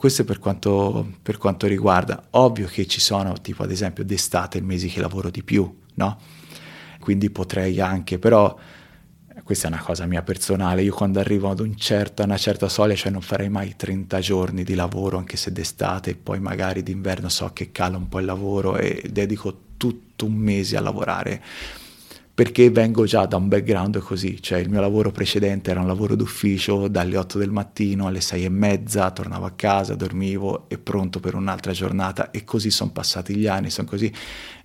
questo è per quanto, per quanto riguarda. Ovvio che ci sono, tipo ad esempio d'estate, il mese che lavoro di più, no? Quindi potrei anche, però questa è una cosa mia personale, io quando arrivo ad un certo, una certa soglia, cioè non farei mai 30 giorni di lavoro, anche se d'estate, e poi magari d'inverno so che cala un po' il lavoro e dedico tutto un mese a lavorare perché vengo già da un background così, cioè il mio lavoro precedente era un lavoro d'ufficio dalle 8 del mattino alle 6 e mezza, tornavo a casa, dormivo e pronto per un'altra giornata e così sono passati gli anni, sono così.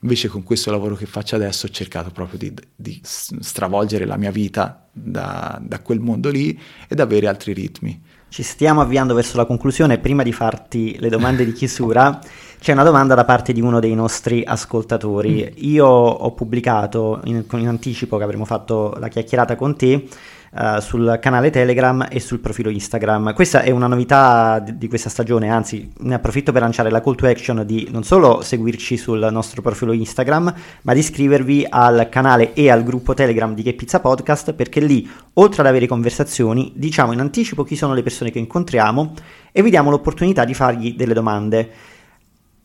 Invece con questo lavoro che faccio adesso ho cercato proprio di, di stravolgere la mia vita da, da quel mondo lì ed avere altri ritmi. Ci stiamo avviando verso la conclusione, prima di farti le domande di chiusura *laughs* c'è una domanda da parte di uno dei nostri ascoltatori. Mm. Io ho pubblicato in, in anticipo che avremmo fatto la chiacchierata con te Uh, sul canale Telegram e sul profilo Instagram. Questa è una novità di, di, questa stagione, anzi ne approfitto per lanciare la call to action di non solo seguirci sul nostro profilo Instagram, ma di iscrivervi al canale e al gruppo Telegram di Che Pizza Podcast, perché lì, oltre ad avere conversazioni, diciamo in anticipo chi sono le persone che incontriamo e vi diamo l'opportunità di fargli delle domande.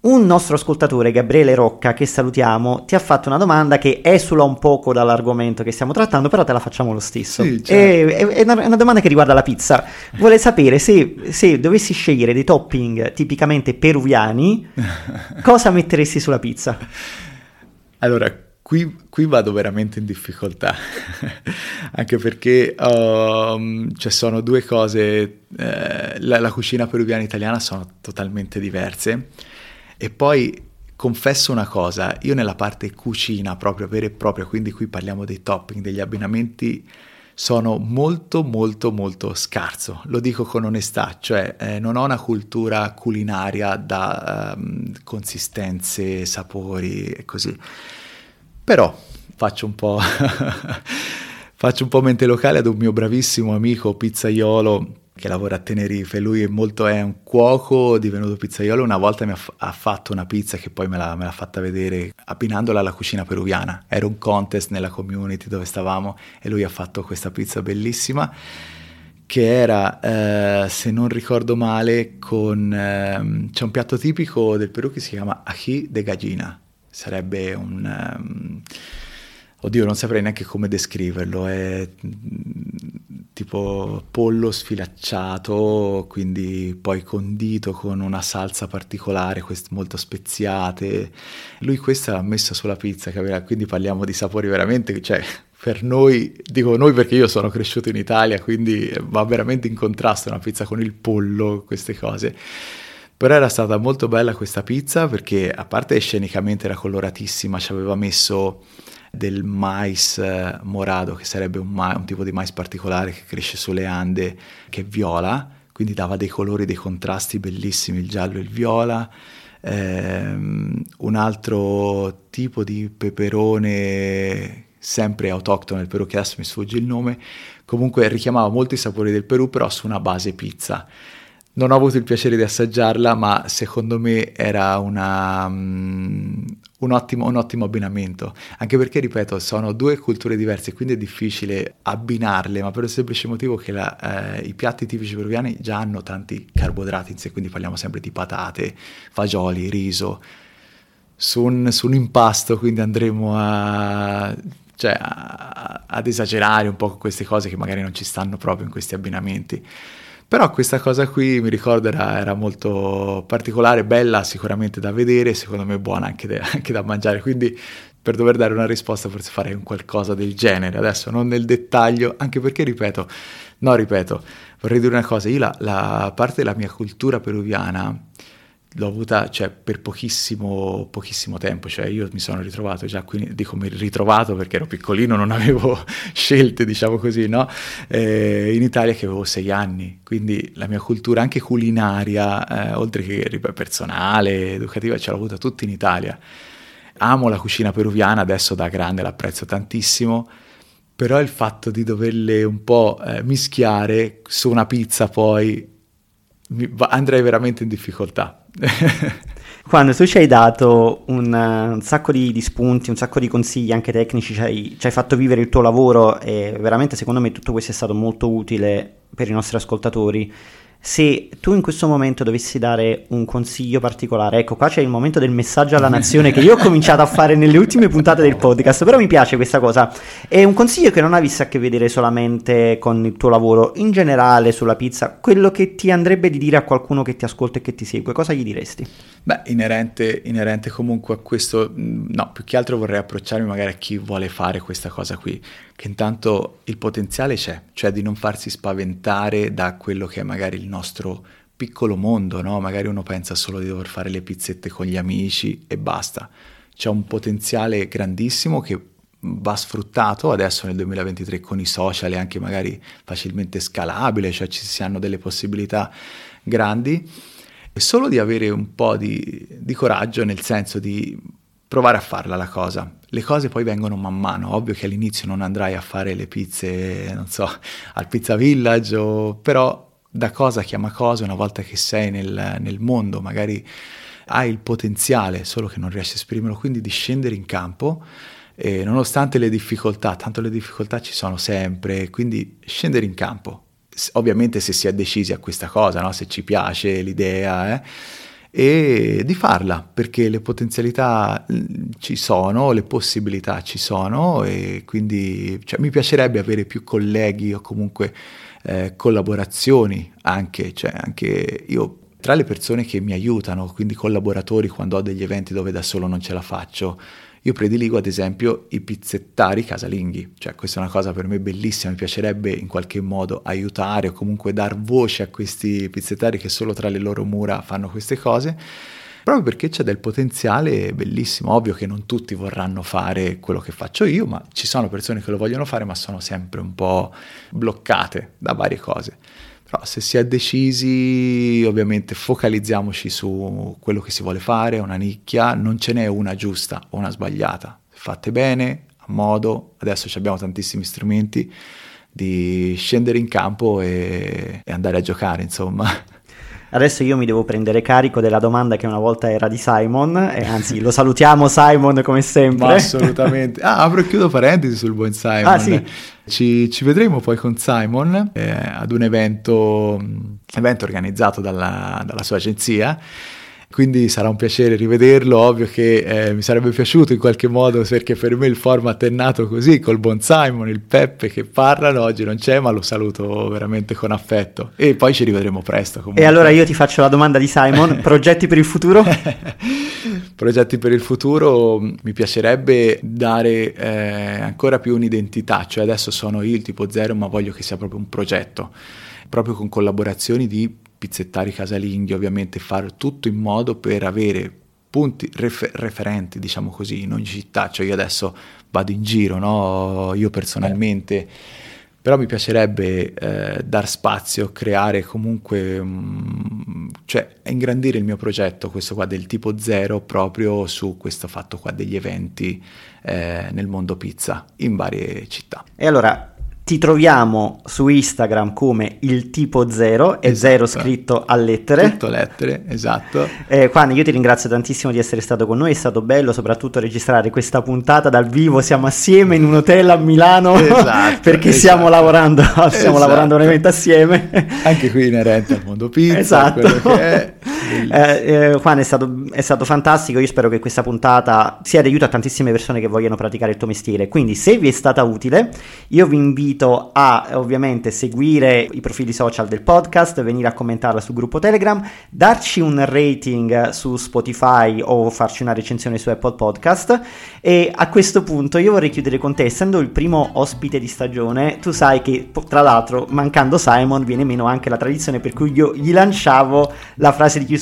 Un nostro ascoltatore, Gabriele Rocca, che salutiamo, ti ha fatto una domanda che esula un poco dall'argomento che stiamo trattando, però te la facciamo lo stesso. Sì, certo. è, è, una, è, una, domanda che riguarda la pizza. Vuole sapere se, se dovessi scegliere dei topping tipicamente peruviani, *laughs* cosa metteresti sulla pizza? Allora, Qui, qui, vado veramente in difficoltà, *laughs* anche perché um, cioè sono due cose, eh, la, la, cucina peruviana e italiana sono totalmente diverse e poi confesso una cosa, io nella parte cucina proprio vera e propria, quindi qui parliamo dei topping, degli abbinamenti, sono molto molto molto scarso, lo dico con onestà, cioè eh, non ho una cultura culinaria da um, consistenze, sapori e così. Però faccio un po' *laughs* faccio un po' mente locale ad un mio bravissimo amico pizzaiolo che lavora a Tenerife, lui è, molto, è un cuoco divenuto pizzaiolo, una volta mi ha, ha fatto una pizza che poi me l'ha, me l'ha, fatta vedere abbinandola alla cucina peruviana, era un contest nella community dove stavamo e lui ha fatto questa pizza bellissima che era, eh, se non ricordo male, con... Eh, c'è un piatto tipico del Perù che si chiama ají de gallina, sarebbe un... Um, oddio, non saprei neanche come descriverlo, è tipo pollo sfilacciato, quindi poi condito con una salsa particolare, molto speziate. Lui questa l'ha messa sulla pizza, quindi parliamo di sapori veramente, cioè per noi, dico noi perché io sono cresciuto in Italia, quindi va veramente in contrasto una pizza con il pollo, queste cose. Però era stata molto bella questa pizza perché a parte scenicamente era coloratissima, ci aveva messo del mais eh, morado, che sarebbe un, ma- un tipo di mais particolare che cresce sulle Ande, che è viola, quindi dava dei colori, dei contrasti bellissimi, il giallo e il viola. Ehm, un altro tipo di peperone sempre autoctono del Perù, che adesso mi sfugge il nome, comunque richiamava molti sapori del Perù, però su una base pizza. Non ho avuto il piacere di assaggiarla, ma secondo me era una, um, un, ottimo, un, ottimo, abbinamento, anche perché, ripeto, sono due culture diverse, quindi è difficile abbinarle, ma per il semplice motivo che la, eh, i piatti tipici peruviani già hanno tanti carboidrati in sé, quindi parliamo sempre di patate, fagioli, riso, su un, su un impasto, quindi andremo a cioè, a, ad esagerare un po' con queste cose che magari non ci stanno proprio in questi abbinamenti. Però questa cosa qui mi ricordo era, era molto particolare, bella sicuramente da vedere, secondo me buona anche, de, *laughs* anche da mangiare, quindi per dover dare una risposta forse farei un qualcosa del genere, adesso non nel dettaglio, anche perché ripeto, no ripeto, vorrei dire una cosa, io la, la parte della mia cultura peruviana l'ho avuta cioè, per pochissimo, pochissimo tempo, cioè io mi sono ritrovato già qui, dico mi ritrovato perché ero piccolino, non avevo *laughs* scelte, diciamo così, no? Eh, in Italia che avevo sei anni, quindi la mia cultura anche culinaria, eh, oltre che personale, educativa, ce l'ho avuta tutta in Italia. Amo la cucina peruviana, adesso da grande l'apprezzo tantissimo, però il fatto di doverle un po' eh, mischiare su una pizza poi andrei veramente in difficoltà *laughs* Quando tu ci hai dato un, un sacco di, di, spunti, un sacco di consigli anche tecnici, ci hai, ci hai fatto vivere il tuo lavoro e veramente secondo me tutto questo è stato molto utile per i nostri ascoltatori se tu in questo momento dovessi dare un consiglio particolare, ecco qua c'è il momento del messaggio alla nazione che io ho cominciato a fare nelle ultime puntate del podcast, però mi piace questa cosa. È un consiglio che non avesse a che vedere solamente con il tuo lavoro, in generale sulla pizza, quello che ti andrebbe di dire a qualcuno che ti ascolta e che ti segue, cosa gli diresti? Beh, inerente, inerente comunque a questo, no, più che altro vorrei approcciarmi magari a chi vuole fare questa cosa qui, che intanto il potenziale c'è, cioè di non farsi spaventare da quello che è magari il nostro piccolo mondo, no? Magari uno pensa solo di dover fare le pizzette con gli amici e basta. C'è un potenziale grandissimo che va sfruttato adesso nel 2023 con i social e anche magari facilmente scalabile, cioè ci si hanno delle possibilità grandi e solo di avere un po' di, di coraggio nel senso di provare a farla la cosa. Le cose poi vengono man mano, ovvio che all'inizio non andrai a fare le pizze, non so, al Pizza Village, o... però da cosa chiama cosa una volta che sei nel, nel mondo, magari hai il potenziale, solo che non riesci a esprimerlo, quindi di scendere in campo, e nonostante le difficoltà, tanto le difficoltà ci sono sempre, quindi scendere in campo, ovviamente se si è decisi a questa cosa, no? se ci piace l'idea, eh? E di farla, perché le potenzialità mm, ci sono, le possibilità ci sono e quindi cioè, mi piacerebbe avere più colleghi o comunque eh, collaborazioni anche, cioè anche io tra le persone che mi aiutano, quindi collaboratori quando ho degli eventi dove da solo non ce la faccio, io prediligo ad esempio i pizzettari casalinghi, cioè questa è una cosa per me bellissima, mi piacerebbe in qualche modo aiutare o comunque dar voce a questi pizzettari che solo tra le loro mura fanno queste cose, proprio perché c'è del potenziale bellissimo. Ovvio che non tutti vorranno fare quello che faccio io, ma ci sono persone che lo vogliono fare, ma sono sempre un po' bloccate da varie cose. Però se si è decisi, ovviamente focalizziamoci su quello che si vuole fare, una nicchia, non ce n'è una giusta o una sbagliata. Fatte bene, a modo, adesso abbiamo tantissimi strumenti di scendere in campo e, e andare a giocare, insomma. Adesso io mi devo prendere carico della domanda che una volta era di Simon, e anzi lo salutiamo Simon come sempre. Ma assolutamente. Ah, apro e chiudo parentesi sul buon Simon. Ah, sì. Ci, ci, vedremo poi con Simon eh, ad un evento, evento organizzato dalla, dalla sua agenzia quindi sarà un piacere rivederlo, ovvio che eh, mi sarebbe piaciuto in qualche modo perché per me il format è nato così, col buon Simon, il Peppe che parlano, oggi non c'è ma lo saluto veramente con affetto e poi ci rivedremo presto. Comunque. E allora io ti faccio la domanda di Simon, *laughs* progetti per il futuro? *laughs* progetti per il futuro mi piacerebbe dare eh, ancora più un'identità, cioè adesso sono io il tipo zero ma voglio che sia proprio un progetto, proprio con collaborazioni di pizzettari casalinghi, ovviamente fare tutto in modo per avere punti refer- referenti, diciamo così, in ogni città. Cioè io adesso vado in giro, no? io personalmente, però mi piacerebbe eh, dar spazio, creare comunque, um, cioè ingrandire il mio progetto, questo qua del tipo zero, proprio su questo fatto qua degli eventi eh, nel mondo pizza in varie città. E allora ti troviamo su Instagram come il tipo zero e esatto. zero scritto a lettere. Tutto lettere, esatto. Eh, Juan, io ti ringrazio tantissimo di essere stato con noi, è stato bello soprattutto registrare questa puntata dal vivo, siamo assieme in un hotel a Milano esatto, *laughs* perché esatto. stiamo lavorando, stiamo lavorando un evento assieme. Anche qui inerente al mondo pizza. Esatto. Eh, eh, Juan è stato, è stato, fantastico, io spero che questa puntata sia di aiuto a tantissime persone che vogliono praticare il tuo mestiere, quindi se vi è stata utile io vi invito a ovviamente seguire i profili social del podcast, venire a commentarla sul gruppo Telegram, darci un rating su Spotify o farci una recensione su Apple Podcast. E a questo punto io vorrei chiudere con te, essendo il primo ospite di stagione, tu sai che tra l'altro mancando Simon viene meno anche la tradizione per cui io gli lanciavo la frase di chiusura.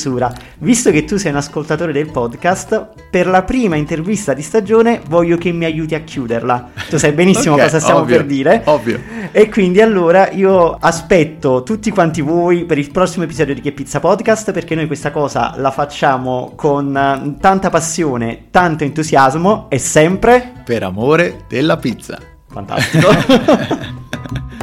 Visto che tu sei un ascoltatore del podcast, per la prima intervista di stagione voglio che mi aiuti a chiuderla. Tu sai benissimo *laughs* okay, cosa stiamo ovvio, per dire. Ovvio. E quindi allora io aspetto tutti quanti voi per il prossimo episodio di Che Pizza Podcast perché noi questa cosa la facciamo con eh, tanta passione, tanto entusiasmo e sempre per amore della pizza. Fantastico. *laughs*